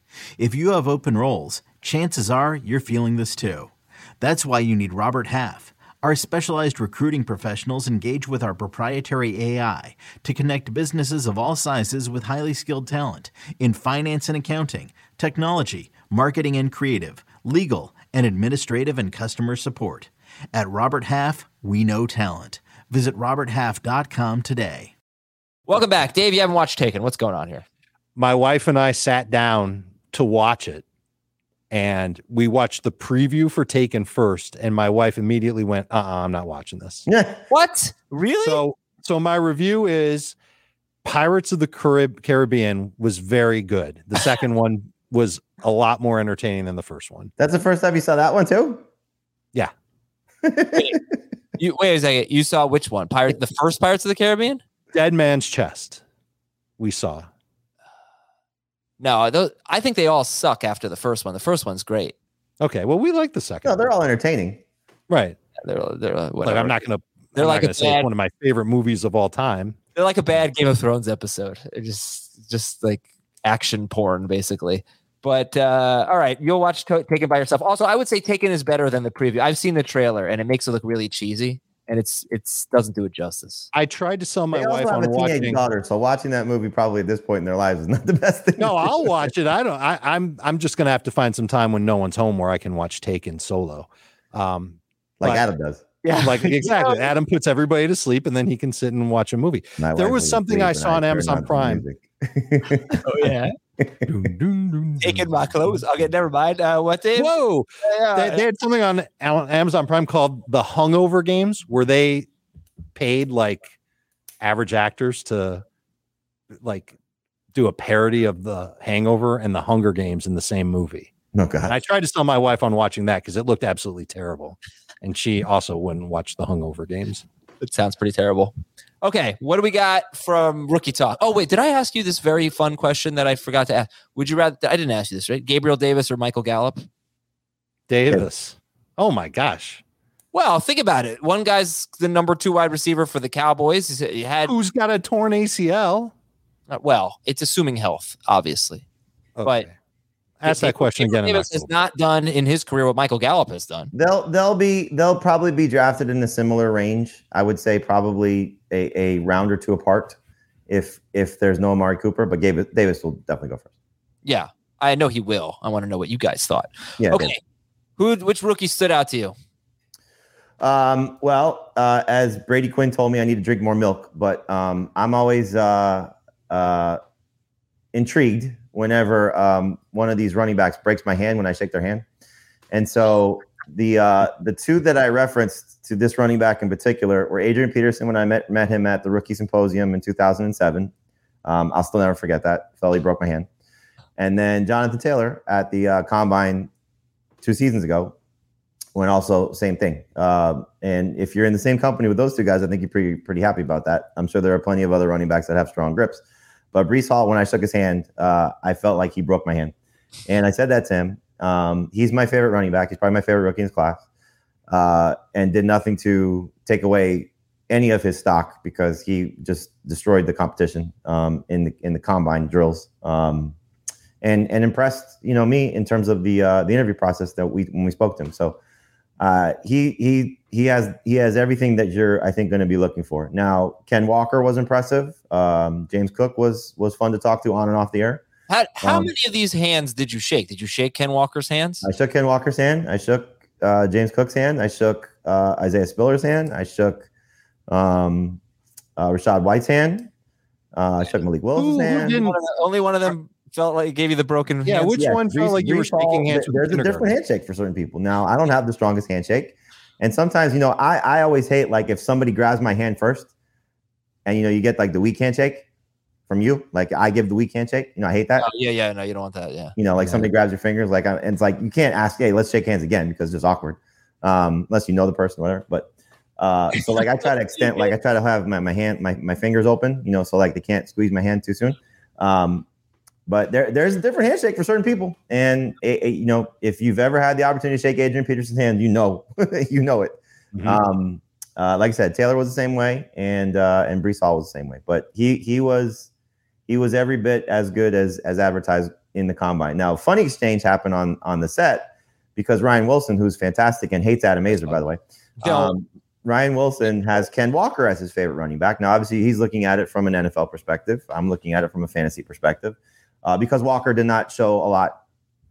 If you have open roles, chances are you're feeling this too. That's why you need Robert Half. Our specialized recruiting professionals engage with our proprietary AI to connect businesses of all sizes with highly skilled talent in finance and accounting, technology, marketing and creative, legal, and administrative and customer support. At Robert Half, we know talent. Visit RobertHalf.com today. Welcome back, Dave. You haven't watched Taken. What's going on here? My wife and I sat down to watch it and we watched the preview for Taken first. And my wife immediately went, uh uh-uh, I'm not watching this. Yeah. What? Really? So, so my review is Pirates of the Carib- Caribbean was very good. The second one was a lot more entertaining than the first one. That's the first time you saw that one too. Yeah. you wait a second. You saw which one? Pirate, the first Pirates of the Caribbean? Dead Man's Chest, we saw. No, those, I think they all suck after the first one. The first one's great. Okay, well, we like the second. No, they're one. all entertaining. right. They're they're uh, Like. I'm not gonna. They're I'm like gonna say bad- one of my favorite movies of all time. They're like a bad Game of Thrones episode. It just just like action porn basically. But uh, all right, you'll watch Taken by yourself. Also, I would say Taken is better than the preview. I've seen the trailer and it makes it look really cheesy. And it's it's doesn't do it justice. I tried to sell my They also wife have on a teenage watching. daughter, so watching that movie probably at this point in their lives is not the best thing. No, to. I'll watch it. I don't. I, I'm I'm just gonna have to find some time when no one's home where I can watch Taken solo. Um, like but- Adam does. Yeah, like exactly. Adam puts everybody to sleep, and then he can sit and watch a movie. My There was something I saw on Amazon Prime. oh yeah. Dun, dun, dun, Taking dun. my clothes. Okay, never mind. Uh, what Dave? Whoa! Yeah, They, they had something on Amazon Prime called the Hungover Games, where they paid like average actors to like do a parody of the Hangover and the Hunger Games in the same movie. No And God. I tried to sell my wife on watching that because it looked absolutely terrible, and she also wouldn't watch the Hungover Games. It sounds pretty terrible. Okay, what do we got from rookie talk? Oh wait, did I ask you this very fun question that I forgot to ask? Would you rather? I didn't ask you this, right? Gabriel Davis or Michael Gallup? Davis. Oh my gosh. Well, think about it. One guy's the number two wide receiver for the Cowboys. He had Who's got a torn ACL? uh, well, it's assuming health, obviously. But- Okay. Ask that question Gabriel again. in Davis has not done in his career what Michael Gallup has done. They'll they'll be they'll probably be drafted in a similar range. I would say probably a, a round or two apart if if there's no Amari Cooper, but Davis Davis will definitely go first. Yeah, I know he will. I want to know what you guys thought. Yeah. Okay, who? Which rookie stood out to you? Um, well, uh, as Brady Quinn told me, I need to drink more milk, but um, I'm always uh, uh, intrigued whenever um, one of these running backs breaks my hand when I shake their hand. And so the uh, the two that I referenced to this running back in particular were Adrian Peterson when I met met him at the rookie symposium in 2007. Um, I'll still never forget that. Felt he broke my hand. And then Jonathan Taylor at the uh, combine two seasons ago when also same thing. Um, and if you're in the same company with those two guys, I think you're pretty pretty happy about that. I'm sure there are plenty of other running backs that have strong grips. But Breece Hall, when I shook his hand, uh, I felt like he broke my hand, and I said that to him. Um, he's my favorite running back. He's probably my favorite rookie in his class, uh, and did nothing to take away any of his stock because he just destroyed the competition um, in the in the combine drills. Um, and and impressed you know me in terms of the uh, the interview process that we when we spoke to him. So uh, he he he has he has everything that you're I think going to be looking for. Now Ken Walker was impressive. Um, James Cook was was fun to talk to on and off the air. How, how Um, many of these hands did you shake? Did you shake Ken Walker's hands? I shook Ken Walker's hand. I shook uh, James Cook's hand. I shook uh, Isaiah Spiller's hand. I shook um, uh, Rachaad White's hand. Uh, I shook Malik Willis' Who- who hand. didn't- One the- only one of them felt like it gave you the broken. Yeah, hands. which one felt like you were shaking hands with There's a different handshake for certain people. Now, I don't have the strongest handshake, and sometimes, you know, I I always hate like if somebody grabs my hand first, and you know, you get like the weak handshake from you. Like I give the weak handshake. You know, I hate that. Oh, yeah, yeah, no, you don't want that. Yeah. You know, like Yeah. somebody grabs your fingers, like, I, and it's like you can't ask, hey, let's shake hands again because it's just awkward, um, unless you know the person, whatever. But uh, so like I try to extend, like I try to have my, my hand, my, my fingers open, you know, so like they can't squeeze my hand too soon. Um, but there, there's a different handshake for certain people, and it, it- you know, if you've ever had the opportunity to shake Adrian Peterson's hand, you know, you know it. Mhm. Um, uh, like I said, Taylor was the same way, and uh, and Breece Hall was the same way. But he he was he was every bit as good as as advertised in the combine. Now, funny exchange happened on on the set because Ryan Wilson, who's fantastic and hates Adam Aizer, by the way. Um, Ryan Wilson has Ken Walker as his favorite running back. Now, obviously, he's looking at it from an NFL perspective. I'm looking at it from a fantasy perspective uh, because Walker did not show a lot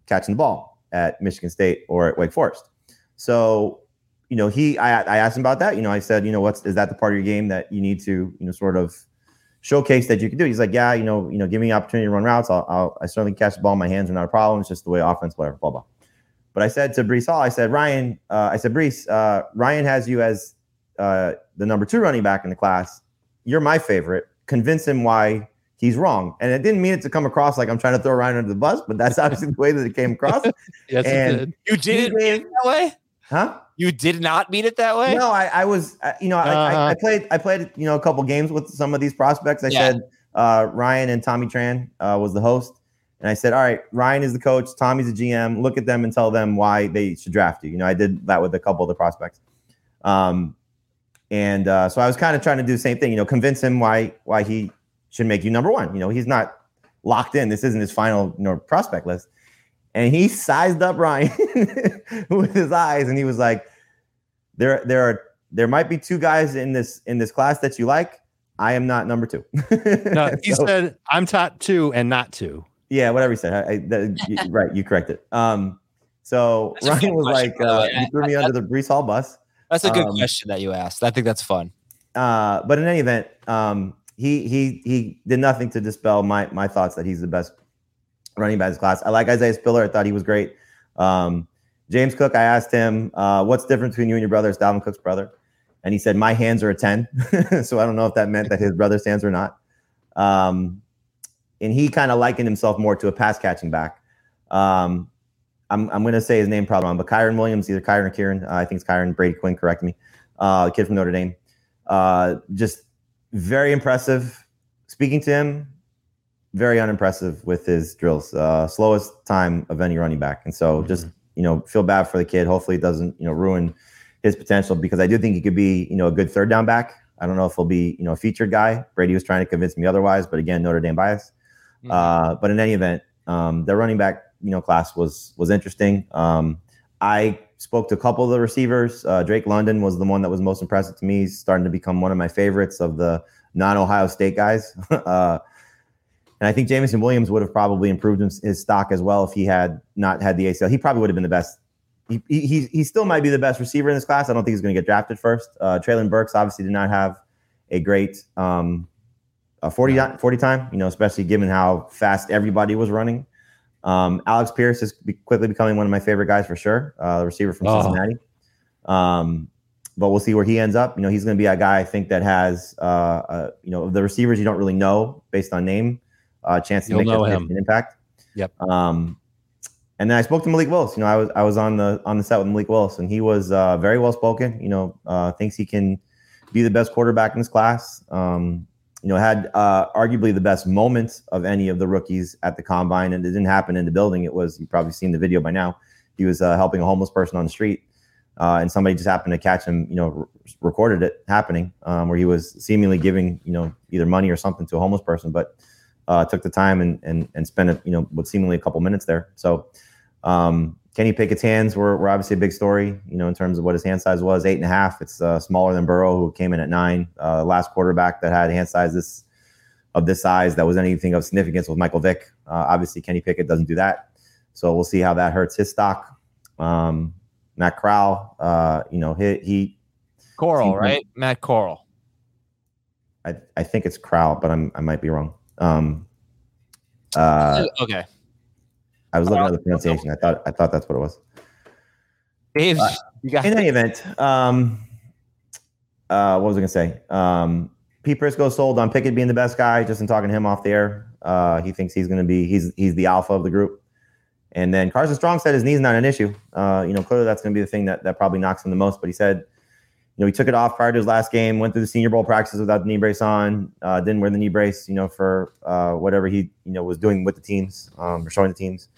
catching the ball at Michigan State or at Wake Forest. So, you know, he I, I asked him about that. You know, I said, you know, what's is that the part of your game that you need to, you know, sort of showcase that you can do? He's like, yeah, you know, you know, give me an opportunity to run routes. I'll, I'll I certainly catch the ball. My hands are not a problem. It's just the way offense, whatever, blah blah. But I said to Breece Hall, I said, Ryan, uh, I said, Breece, uh, Ryan has you as uh, the number two running back in the class. You're my favorite. Convince him why he's wrong. And I didn't mean it to come across like I'm trying to throw Ryan under the bus, but that's obviously the way that it came across. Yes, and- it did. You didn't mean it that way. Huh? You did not mean it that way. No, I, I was, uh, you know, I, I, Uh-huh. I played, I played, you know, a couple games with some of these prospects. I Yeah. said uh, Ryan and Tommy Tran uh, was the host, and I said, all right, Ryan is the coach, Tommy's the GM. Look at them and tell them why they should draft you. You know, I did that with a couple of the prospects, um, and uh, so I was kind of trying to do the same thing. You know, convince him why why he should make you number one. You know, he's not locked in. This isn't his final, you know, prospect list. And he sized up Ryan with his eyes, and he was like, "There, there are there might be two guys in this in this class that you like. I am not number two. No, he So- said I'm top two and not two. yeah, whatever he said. I, I, that, you- right, you correct it. Um, so That's Ryan was question, like, by the uh, way. he threw me I- under the Breece Hall bus. That's a good Um, question that you asked. I think that's fun. Uh, but in any event, um, he he he did nothing to dispel my my thoughts that he's the best running back in his class. I like Isaiah Spiller. I thought he was great. Um, James Cook, I asked him, uh, what's the difference between you and your brother? It's Dalvin Cook's brother. And he said, my hands are a 10. so I don't know if that meant that his brother's hands were not. Um, and he kind of likened himself more to a pass catching back. Um, I'm, I'm going to say his name probably wrong, but Kyron Williams, either Kyron or Kieran, uh, I think it's Kyron, Brady Quinn, correct me, uh, kid from Notre Dame. Uh, just very impressive. Speaking to him, very unimpressive with his drills. Uh, slowest time of any running back, and so just you know feel bad for the kid. Hopefully, it doesn't you know ruin his potential because I do think he could be you know a good third down back. I don't know if he'll be you know a featured guy. Brady was trying to convince me otherwise, but again, Notre Dame bias. Mm-hmm. Uh, but in any event, um, their running back you know class was was interesting. Um, I spoke to a couple of the receivers. Uh, Drake London was the one that was most impressive to me. He's starting to become one of my favorites of the non-Ohio State guys. uh, and I think Jameson Williams would have probably improved his, stock as well if he had not had the ACL. He probably would have been the best. He, he, he- he still might be the best receiver in this class. I don't think he's going to get drafted first. Uh, Treylon Burks obviously did not have a great um, a 40, 40 time, you know, especially given how fast everybody was running. Um, Alex Pierce is be- quickly becoming one of my favorite guys for sure, uh, the receiver from Oh. Cincinnati. Um, but we'll see where he ends up. You know, he's going to be a guy I think that has, uh, uh, you know, the receivers you don't really know based on name, uh, chance to You'll make a- an impact. Yep. Um, and then I spoke to Malik Willis. You know, I was I was on the on the set with Malik Willis, and he was uh, very well spoken. You know, uh, thinks he can be the best quarterback in this class. Um, you know, had uh, arguably the best moment of any of the rookies at the combine, and it didn't happen in the building. It was you've probably seen the video by now. He was uh, helping a homeless person on the street, uh, and somebody just happened to catch him. You know, r- recorded it happening um, where he was seemingly giving you know either money or something to a homeless person, but uh, took the time and and and spent it you know with seemingly a couple minutes there. So. Um, Kenny Pickett's hands were, were obviously a big story, you know, in terms of what his hand size was, eight and a half. It's uh, smaller than Burrow, who came in at nine. Uh, last quarterback that had hand size this of this size that was anything of significance was Michael Vick. Uh, obviously, Kenny Pickett doesn't do that, so we'll see how that hurts his stock. Um, Matt Corral, uh, you know, he, he Coral, like- right? Matt Coral. I, I think it's Corral, but I'm I might be wrong. Um, uh, okay. I was looking at the pronunciation. I thought I thought that's what it was. Dave, Uh, got in any event, um, uh, what was I going to say? Um, Pete Prisco sold on Pickett being the best guy. Just in talking to him off the air, uh, he thinks he's going to be he's he's the alpha of the group. And then Carson Strong said his knee's not an issue. Uh, you know, clearly that's going to be the thing that that probably knocks him the most. But he said, know, he took it off prior to his last game, went through the Senior Bowl practices without the knee brace on, uh, didn't wear the knee brace, you know, for uh, whatever he you know was doing with the teams um, or showing the teams.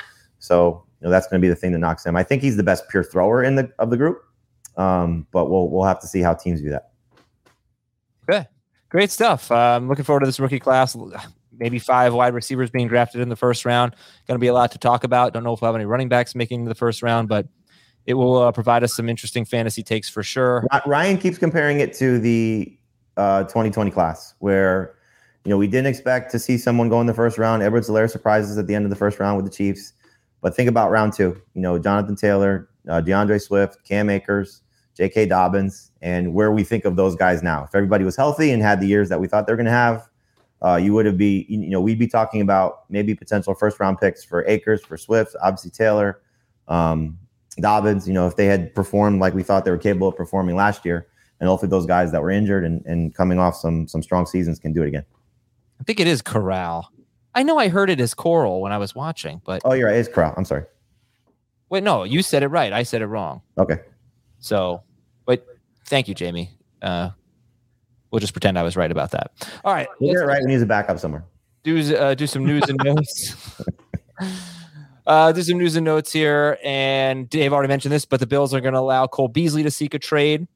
So you know that's going to be the thing that knocks him. I think he's the best pure thrower in the of the group, um, but we'll we'll have to see how teams view that. Okay, great stuff. I'm looking forward to this rookie class. Maybe five wide receivers being drafted in the first round. Going to be a lot to talk about. Don't know if we'll have any running backs making the first round, but it will uh, provide us some interesting fantasy takes for sure. Ryan keeps comparing it to the uh, 2020 class, where you know we didn't expect to see someone go in the first round. Edwards-Helaire surprises at the end of the first round with the Chiefs, but think about round two. You know, Jonathan Taylor, uh, D'Andre Swift, Cam Akers, J.K. Dobbins, and where we think of those guys now. If everybody was healthy and had the years that we thought they were going to have, uh, you would have be you know we'd be talking about maybe potential first round picks for Akers, for Swift, obviously Taylor. Um, Dobbins, you know, if they had performed like we thought they were capable of performing last year, and hopefully those guys that were injured and, and coming off some some strong seasons can do it again. I think it is Corral. I know I heard it as Coral when I was watching, but Oh, you're right. It's Corral. I'm sorry. wait, no, you said it right. I said it wrong. Okay. So, but thank you, Jamie. Uh, we'll just pretend I was right about that. All right, We'll get it right. We need a backup somewhere. do uh, do some news and notes. Uh, do some news and notes here, and Dave already mentioned this, but the Bills are going to allow Cole Beasley to seek a trade.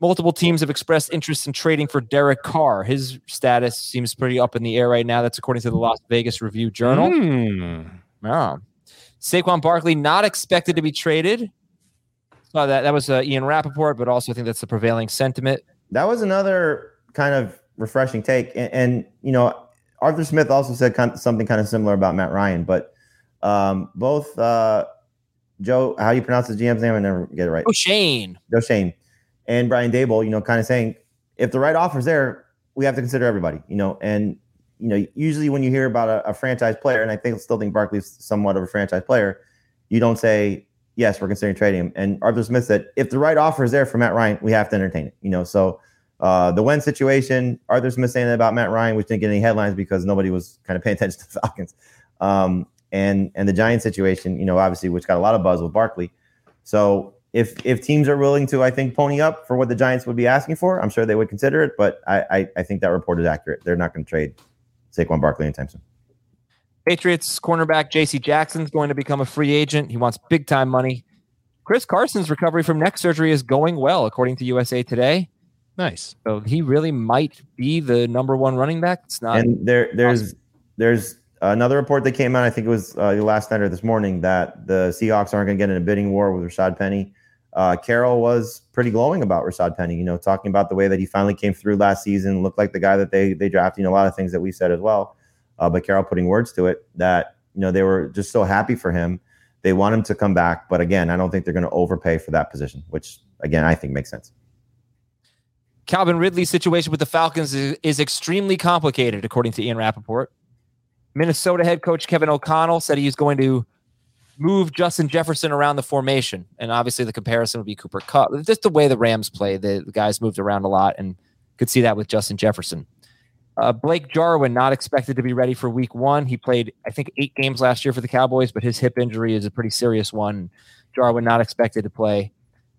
Multiple teams have expressed interest in trading for Derek Carr. His status seems pretty up in the air right now. That's according to the Las Vegas Review Journal. Hmm. Yeah. Saquon Barkley not expected to be traded. saw that. That was uh, Ian Rapoport, but also I think that's the prevailing sentiment. That was another kind of refreshing take. And, and you know, Arthur Smith also said kind of something kind of similar about Matt Ryan, but um, both uh, Joe, how you pronounce the GM's name? I never get it right. Oh, Schoen. Joe Schoen and Brian Daboll, you know, kind of saying if the right offer's there, we have to consider everybody, you know, and you know, usually when you hear about a, a franchise player, and I think still think Barkley's somewhat of a franchise player, you don't say yes, we're considering trading him. And Arthur Smith said if the right offer is there for Matt Ryan, we have to entertain it, you know. So uh, the Wentz situation, Arthur Smith saying that about Matt Ryan, which didn't get any headlines because nobody was kind of paying attention to the Falcons. Um, and and the Giants situation, you know, obviously, which got a lot of buzz with Barkley. So if if teams are willing to, I think, pony up for what the Giants would be asking for, I'm sure they would consider it. But I I, I think that report is accurate. They're not going to trade Saquon Barkley anytime soon. Patriots cornerback J.C. Jackson's going to become a free agent. He wants big time money. Chris Carson's recovery from neck surgery is going well, according to USA Today. Nice. So he really might be the number one running back. It's not. And there there's there's another report that came out. I think it was uh, last night or this morning that the Seahawks aren't going to get in a bidding war with Rashaad Penny. Uh, Carroll was pretty glowing about Rashaad Penny. You know, talking about the way that he finally came through last season, looked like the guy that they they drafted. You know, a lot of things that we said as well. Uh, but Carroll putting words to it that you know they were just so happy for him. They want him to come back, but again, I don't think they're going to overpay for that position, which again I think makes sense. Calvin Ridley's situation with the Falcons is, is extremely complicated, according to Ian Rapoport. Minnesota head coach Kevin O'Connell said he's going to move Justin Jefferson around the formation. And obviously, the comparison would be Cooper Kupp. Just the way the Rams play, the, guys moved around a lot and could see that with Justin Jefferson. Uh, Blake Jarwin not expected to be ready for week one. He played, I think, eight games last year for the Cowboys, but his hip injury is a pretty serious one. Jarwin not expected to play.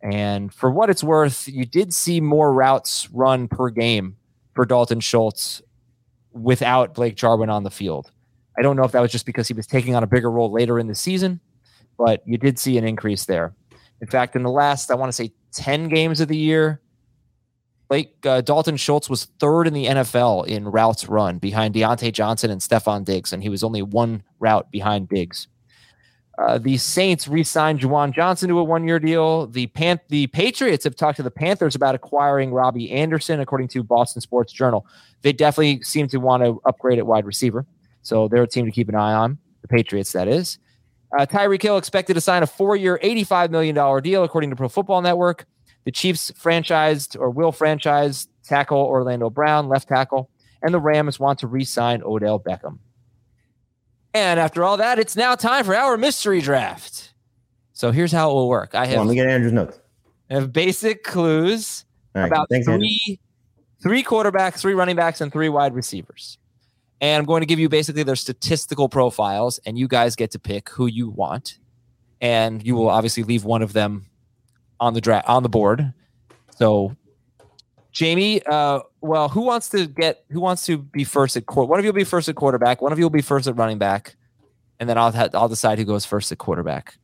And for what it's worth, you did see more routes run per game for Dalton Schultz without Blake Jarwin on the field. I don't know if that was just because he was taking on a bigger role later in the season, but you did see an increase there. In fact, in the last, I want to say 10 games of the year, Blake uh, Dalton Schultz was third in the NFL in routes run behind Diontae Johnson and Stefon Diggs, and he was only one route behind Diggs. Uh, the Saints re-signed Juwan Johnson to a one-year deal. The Pan- the Patriots have talked to the Panthers about acquiring Robbie Anderson, according to Boston Sports Journal. They definitely seem to want to upgrade at wide receiver, so they're a team to keep an eye on. The Patriots, that is. Uh, Tyreek Hill expected to sign a four-year, $85 million deal, according to Pro Football Network. The Chiefs franchised or will franchise tackle Orlando Brown, left tackle, and the Rams want to re-sign Odell Beckham. And after all that, it's now time for our mystery draft. So here's how it will work. I have, let me get Andrew's notes. I have basic clues right, about thanks, Andrew. three, three quarterbacks, three running backs, and three wide receivers. And I'm going to give you basically their statistical profiles, and you guys get to pick who you want. And you will obviously leave one of them on the draft on the board. So, Jamie, uh, well, who wants to get who wants to be first at court? One of you will be first at quarterback. One of you will be first at running back, and then I'll ha- I'll decide who goes first at quarterback.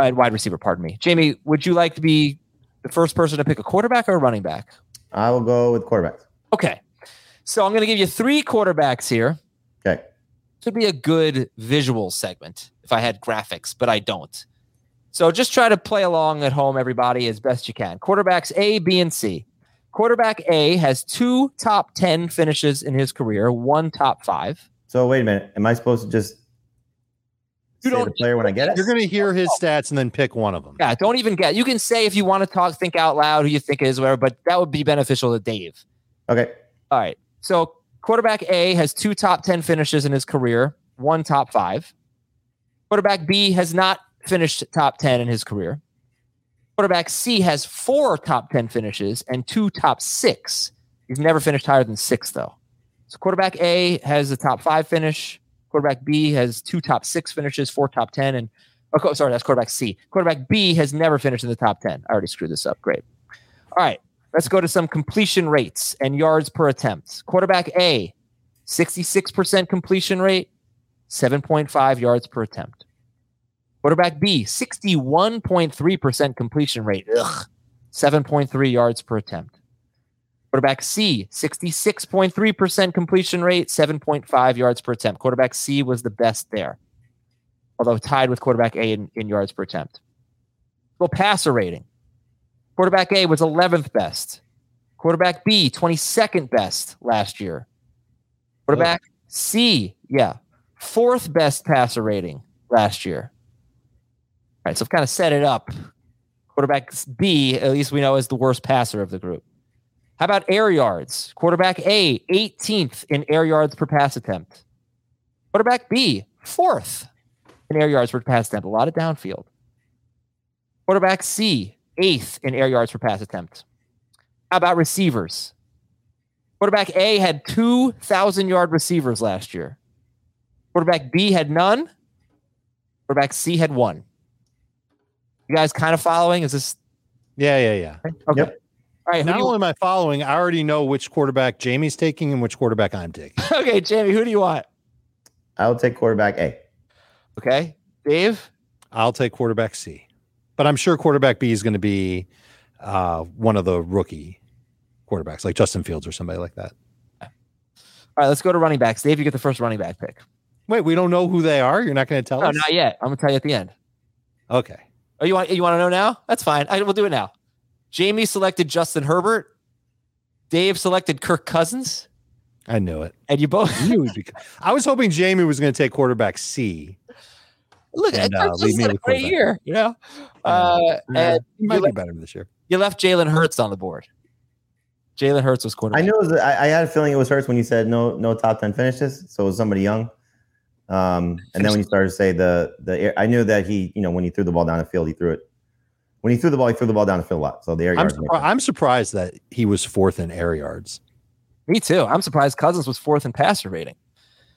Uh, wide receiver, pardon me. Jamie, would you like to be the first person to pick a quarterback or a running back? I will go with quarterbacks. Okay. So I'm going to give you three quarterbacks here. Okay. Should be a good visual segment if I had graphics, but I don't. So just try to play along at home, everybody, as best you can. Quarterbacks A, B, and C. Quarterback A has two top 10 finishes in his career, one top five. So wait a minute. Am I supposed to just You say don't- the player when I get it? You're going to hear his oh. stats and then pick one of them. Yeah, don't even get. You can say if you want to talk, think out loud who you think it is, whatever, but that would be beneficial to Dave. Okay. All right. So quarterback A has two top 10 finishes in his career, one top five. Quarterback B has not finished top 10 in his career. Quarterback C has four top 10 finishes and two top six. He's never finished higher than six, though. So quarterback A has a top five finish. Quarterback B has two top six finishes, four top 10. And oh, sorry, that's quarterback C. Quarterback B has never finished in the top 10. I already screwed this up. Great. All right. Let's go to some completion rates and yards per attempt. Quarterback A, 66% completion rate, 7.5 yards per attempt. Quarterback B, 61.3% completion rate, ugh, 7.3 yards per attempt. Quarterback C, 66.3% completion rate, 7.5 yards per attempt. Quarterback C was the best there, although tied with quarterback A in, in yards per attempt. Well, passer rating Quarterback A was 11th best. Quarterback B, 22nd best last year. Quarterback C, yeah, fourth best passer rating last year. All right, so I've kind of set it up. Quarterback B, at least we know, is the worst passer of the group. How about air yards? Quarterback A, 18th in air yards per pass attempt. Quarterback B, fourth in air yards per pass attempt. A lot of downfield. Quarterback C, eighth in air yards per pass attempt. How about receivers? Quarterback A had 2,000 yard receivers last year. Quarterback B had none. Quarterback C had one. You guys kind of following? Is this Yeah, yeah, yeah. okay? Yep. All right. Not you, only am I following, I already know which quarterback Jamie's taking and which quarterback I'm taking. okay, Jamie, who do you want? I'll take quarterback A. Okay. Dave? I'll take quarterback C, but I'm sure quarterback B is going to be uh, one of the rookie quarterbacks, like Justin Fields or somebody like that. All right, let's go to running backs. Dave, you get the first running back pick. Wait, we don't know who they are. You're not going to tell No, us? not yet. I'm gonna tell you at the end. Okay. Oh, you want you want to know now? That's fine. I, we'll do it now. Jamie selected Justin Herbert. Dave selected Kirk Cousins, I knew it. and you both I knew it would be- I was hoping Jamie was going to take quarterback C. look. And, Kirk uh, Cousins leave me had a great year. You know, uh, and he you, might be left, better this year. you left Jalen Hurts on the board. Jalen Hurts was quarterback. I quarterback. knew was, I, I had a feeling it was Hurts when you said no no top ten finishes, so it was somebody young. Um, and then when you started to say the the air, I knew that he you know when he threw the ball down the field, he threw it. When he threw the ball, he threw the ball down the field a lot. So the air I'm, yards. surpri- I'm surprised that he was fourth in air yards. Me too. I'm surprised Cousins was fourth in passer rating.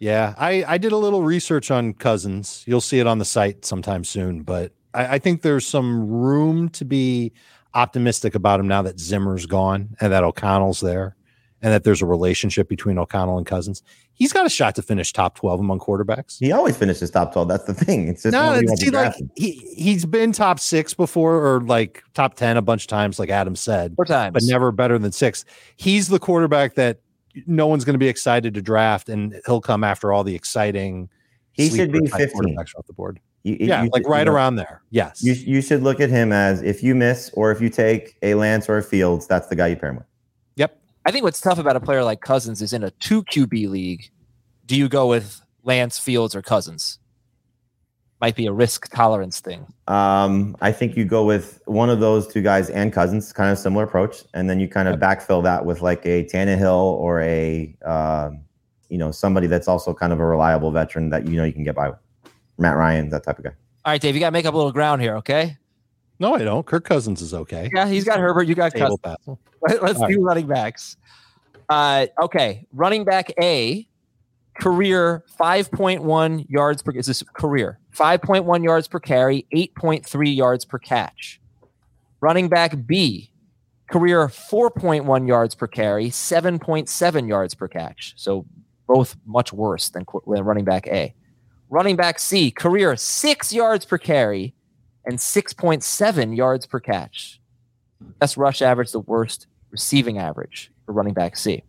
Yeah, I, I did a little research on Cousins. You'll see it on the site sometime soon, but I, I think there's some room to be optimistic about him now that Zimmer's gone and that O'Connell's there and that there's a relationship between O'Connell and Cousins. He's got a shot to finish top 12 among quarterbacks. He always finishes top twelve. That's the thing. It's just No, nobody see, like he he's been top six before or like top 10 a bunch of times, like Adam said, Four times. but never better than six. He's the quarterback that no one's going to be excited to draft, and he'll come after all the exciting. He should be sleeper type 15. off the board. You- you- Yeah, you like right you know, around there. Yes. You you should look at him as if you miss or if you take a Lance or a Fields, that's the guy you pair him with. yep. I think what's tough about a player like Cousins is in a two QB league. Do you go with Lance Fields or Cousins? Might be a risk tolerance thing. Um, I think you go with one of those two guys and Cousins, kind of similar approach, and then you kind of backfill that with like a Tannehill or a um, you know somebody that's also kind of a reliable veteran that you know you can get by with. Matt Ryan, that type of guy. All right, Dave, you got to make up a little ground here, okay? No, I don't. Kirk Cousins is okay. Yeah, he's got Herbert. You got Table Cousins. Let- Let's All do running backs. Uh, okay, running back A, career 5.1 yards per. Is this career 5.1 yards per carry, 8.3 yards per catch. Running back B, career 4.1 yards per carry, 7.7 yards per catch. So both much worse than, running back A. Running back C, career six yards per carry and 6.7 yards per catch. Best rush average, the worst receiving average for running back C.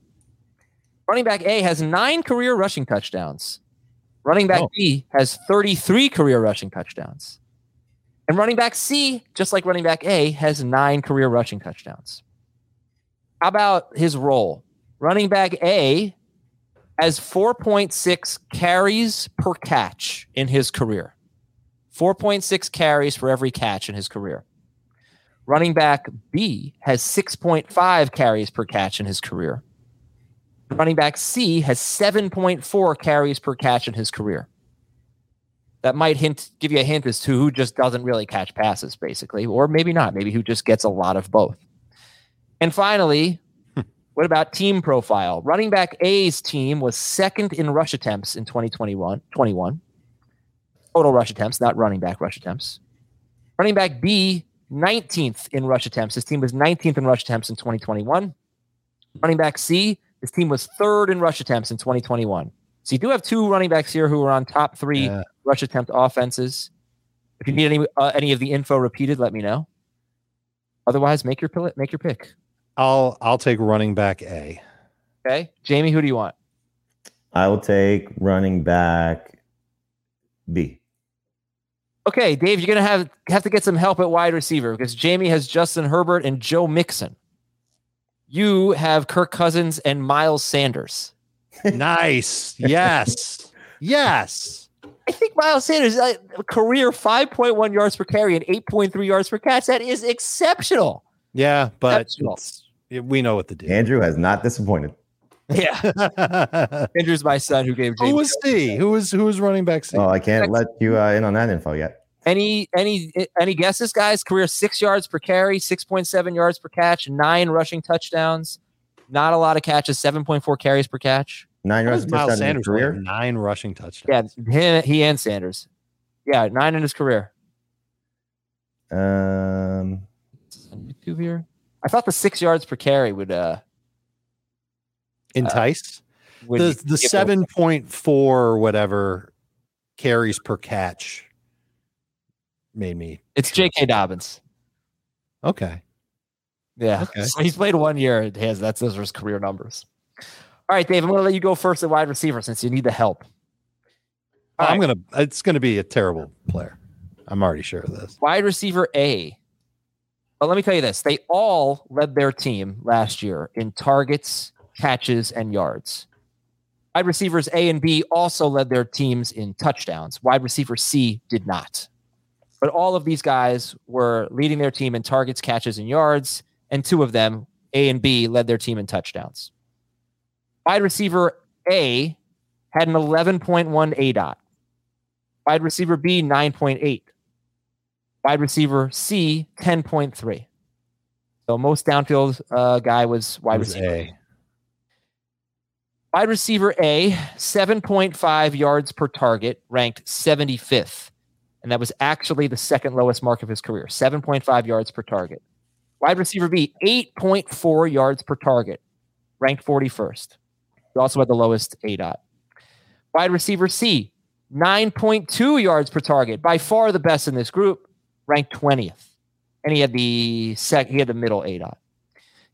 Running back A has nine career rushing touchdowns. Running back Oh. B has 33 career rushing touchdowns. And running back C, just like running back A, has nine career rushing touchdowns. How about his role? Running back A has 4.6 carries per catch in his career. 4.6 carries for every catch in his career. Running back B has 6.5 carries per catch in his career. Running back C has 7.4 carries per catch in his career. That might hint give you a hint as to who just doesn't really catch passes, basically, or maybe not. Maybe who just gets a lot of both. And finally, what about team profile? Running back A's team was second in rush attempts in 2021. 21. Total rush attempts, not running back rush attempts. Running back B, 19th in rush attempts. His team was 19th in rush attempts in 2021. Running back C, his team was third in rush attempts in 2021. So you do have two running backs here who are on top three Yeah. rush attempt offenses. If you need any uh, any of the info repeated, let me know. Otherwise, make your pill- make your pick. I'll I'll take running back A. Okay, Jamie, who do you want? I will take running back B. Okay, Dave, you're gonna have have to get some help at wide receiver because Jamie has Justin Herbert and Joe Mixon. You have Kirk Cousins and Miles Sanders. nice. Yes. yes. I think Miles Sanders uh, career 5.1 yards per carry and 8.3 yards per catch. That is exceptional. Yeah, but Exceptional. it's- we know what to do. Andrew has not disappointed. Yeah, Andrew's my son who gave who Jamie. was C? Who was who was running back C? Oh, I can't let you uh, in on that info yet. Any any any guesses, guys? Career six yards per carry, 6.7 yards per catch, nine rushing touchdowns. Not a lot of catches, 7.4 carries per catch. Nine How yards Miles in his Sanders career. nine rushing touchdowns? Yeah, him, he and Sanders. Yeah, nine in his career. Um, YouTube here. I thought the six yards per carry would uh Entice would the the seven point four whatever carries per catch made me It's J.K. Dobbins. okay. Yeah, Okay. so he's played one year. It has that's those are his career numbers. All right, Dave. I'm going to let you go first at wide receiver since you need the help. All I'm right. gonna. It's gonna be a terrible player. I'm already sure of this. Wide receiver A. But let me tell you this: they all led their team last year in targets, catches, and yards. Wide receivers A and B also led their teams in touchdowns. Wide receiver C did not. But all of these guys were leading their team in targets, catches, and yards, and two of them, A and B, led their team in touchdowns. Wide receiver A had an 11.1 aDOT. Wide receiver B, 9.8. Wide receiver C, 10.3. So most downfield uh, guy was wide was receiver. A. Wide receiver A, 7.5 yards per target, ranked 75th. And that was actually the second lowest mark of his career, 7.5 yards per target. Wide receiver B, 8.4 yards per target, ranked 41st. He also had the lowest aDOT. Wide receiver C, 9.2 yards per target, by far the best in this group, ranked 20th. And he had the sec he had the middle aDOT.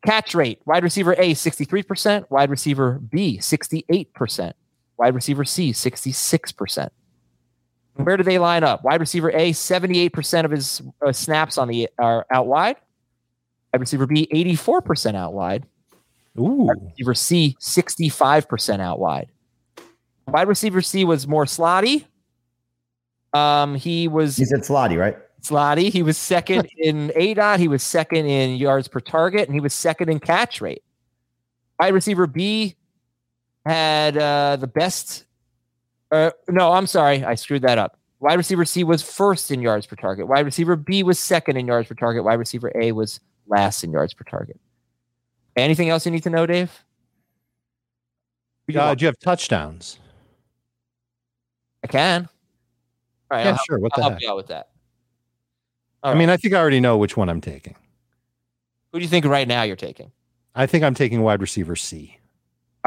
Catch rate, wide receiver A, 63%, wide receiver B, 68%, wide receiver C, 66%. Where do they line up? Wide receiver A, 78% of his uh, snaps on the are out wide. Wide receiver B, 84% out wide. Ooh. Receiver C, 65% out wide. Wide receiver C was more slotty. Um, he was you said Slotty, right? Slotty. He was second in aDOT. He was second in yards per target, and he was second in catch rate. Wide receiver B had uh, the best. Uh, no, I'm sorry, I screwed that up. Wide receiver C was first in yards per target. Wide receiver B was second in yards per target. Wide receiver A was last in yards per target. Anything else you need to know, Dave? Do you Uh, do you have touchdowns? I can. All right, Yeah, I'll, sure. What I'll the help heck? you out with that. I mean, I think I already know which one I'm taking. Who do you think right now you're taking? I think I'm taking wide receiver C.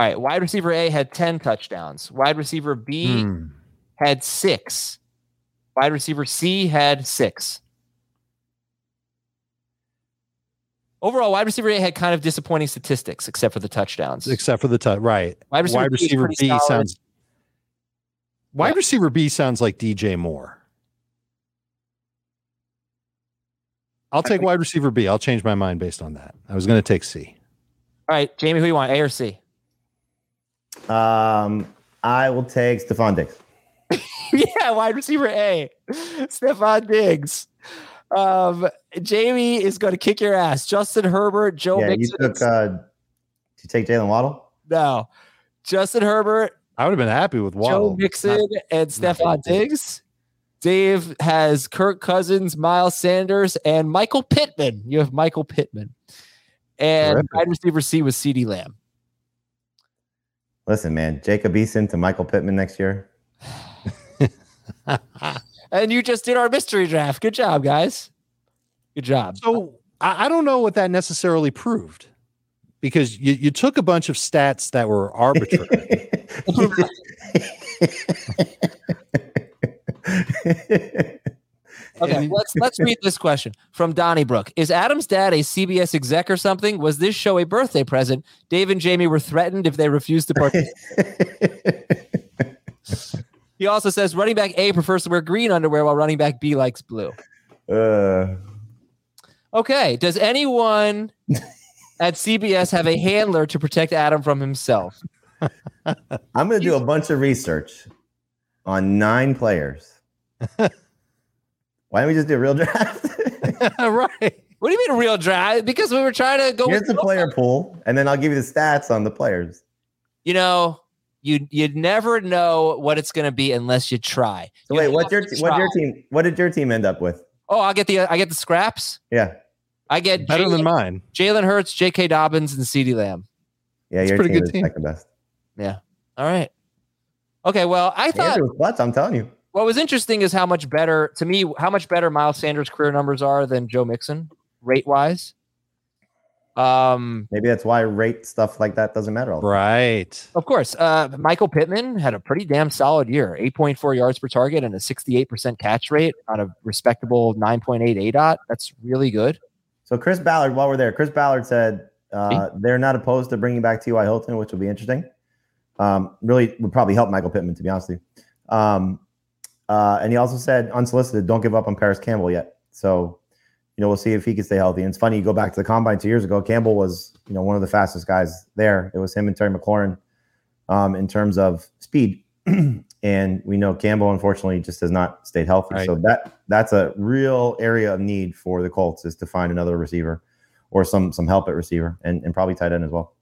All right, wide receiver A had 10 touchdowns. Wide receiver B Hmm. had six. Wide receiver C had six. Overall, wide receiver A had kind of disappointing statistics, except for the touchdowns. Except for the touch, right? Wide receiver wide B receiver B sounds. Wide Yeah. receiver B sounds like DJ Moore. I'll take wide receiver B. I'll change my mind based on that. I was going to take C. All right, Jamie, who you want, A or C? Um, I will take Stefon Diggs. yeah, wide receiver A, Stefon Diggs. Um, Jamie is going to kick your ass. Justin Herbert, Joe yeah, you took. Uh, did you take Jaylen Waddle? no, Justin Herbert, I would have been happy with Waddle. Joe Mixon, and not Stefon Diggs. Dave has Kirk Cousins, Miles Sanders, and Michael Pittman. You have Michael Pittman. And Terrific. wide receiver C was CeeDee Lamb. Listen, man, Jacob Eason to Michael Pittman next year. And you just did our mystery draft. Good job, guys. Good job. So I, I don't know what that necessarily proved because you, you took a bunch of stats that were arbitrary. Okay, And- let's let's read this question from Donnybrook. Is Adam's dad a CBS exec or something? Was this show a birthday present? Dave and Jamie were threatened if they refused to participate. He also says running back A prefers to wear green underwear while running back B likes blue. Uh, Okay. Does anyone at CBS have a handler to protect Adam from himself? I'm going to do a bunch of research on nine players. Why don't we just do a real draft? right. What do you mean real draft? Because we were trying to go Here's with the player pool, and then I'll give you the stats on the players. You know, you you'd never know what it's going to be unless you try. So You wait, have what's your to what's your team? What did your team end up with? Oh, I get the I get the scraps. Yeah, I get Better than mine. Jalen Hurts, J.K. Dobbins, and CeeDee Lamb. yeah, It's your pretty team good is team. second best. Yeah. All right. Okay. Well, I thought Andrew was clutch. I'm telling you. What was interesting is how much better to me how much better Miles Sanders' career numbers are than Joe Mixon rate wise. Um, Maybe that's why rate stuff like that doesn't matter. All time. Right. of course, uh, Michael Pittman had a pretty damn solid year, eight point four yards per target and a sixty eight percent catch rate on a respectable nine point eight aDOT. That's really good. So Chris Ballard, while we're there, Chris Ballard said uh, they're not opposed to bringing back T.Y. Hilton, which will be interesting. Um, really would probably help Michael Pittman, to be honest with you. Um, uh, and he also said, unsolicited, don't give up on Parris Campbell yet. So, you know, we'll see if he can stay healthy. And it's funny, you go back to the combine two years ago, Campbell was, you know, one of the fastest guys there. It was him and Terry McLaurin um, in terms of speed. and we know Campbell, unfortunately, just has not stayed healthy. Right. So that that's a real area of need for the Colts is to find another receiver or some some help at receiver and, and probably tight end as well.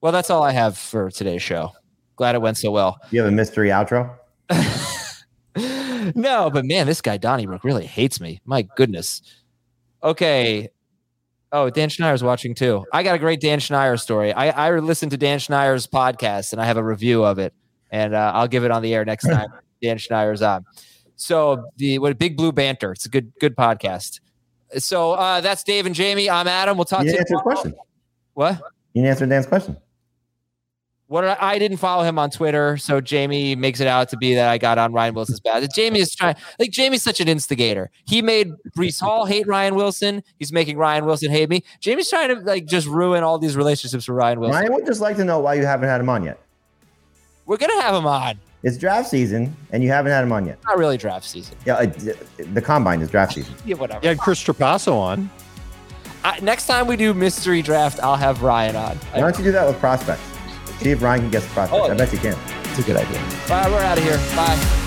Well, that's all I have for today's show. Glad it went so well. You have a mystery outro? no, but man, this guy Donnybrook really hates me. My goodness. Okay. Oh, Dan Schneier's watching too. I got a great Dan Schneier story. I, I listened to Dan Schneier's podcast and I have a review of it, and uh, I'll give it on the air next time Dan Schneier's on. So the what a big blue banter. It's a good good podcast. So uh, that's Dave and Jamie. I'm Adam. We'll talk You to you. answer question. What? You didn't answer Dan's question. What I, I didn't follow him on Twitter, so Jamie makes it out to be that I got on Ryan Wilson's bad. Jamie is trying like Jamie's such an instigator. He made Breece Hall hate Ryan Wilson. He's making Ryan Wilson hate me. Jamie's trying to like just ruin all these relationships for Ryan Wilson. Ryan would just like to know why you haven't had him on yet. We're gonna have him on. It's draft season and you haven't had him on yet. Not really draft season. Yeah, uh, the combine is draft season. Yeah, whatever. You had Chris Trapasso on. I, next time we do mystery draft, I'll have Ryan on. Why don't you do that with prospects? See if Ryan can guess the prospects. Oh. I bet you can. It's a good idea. All right, we're out of here. Bye.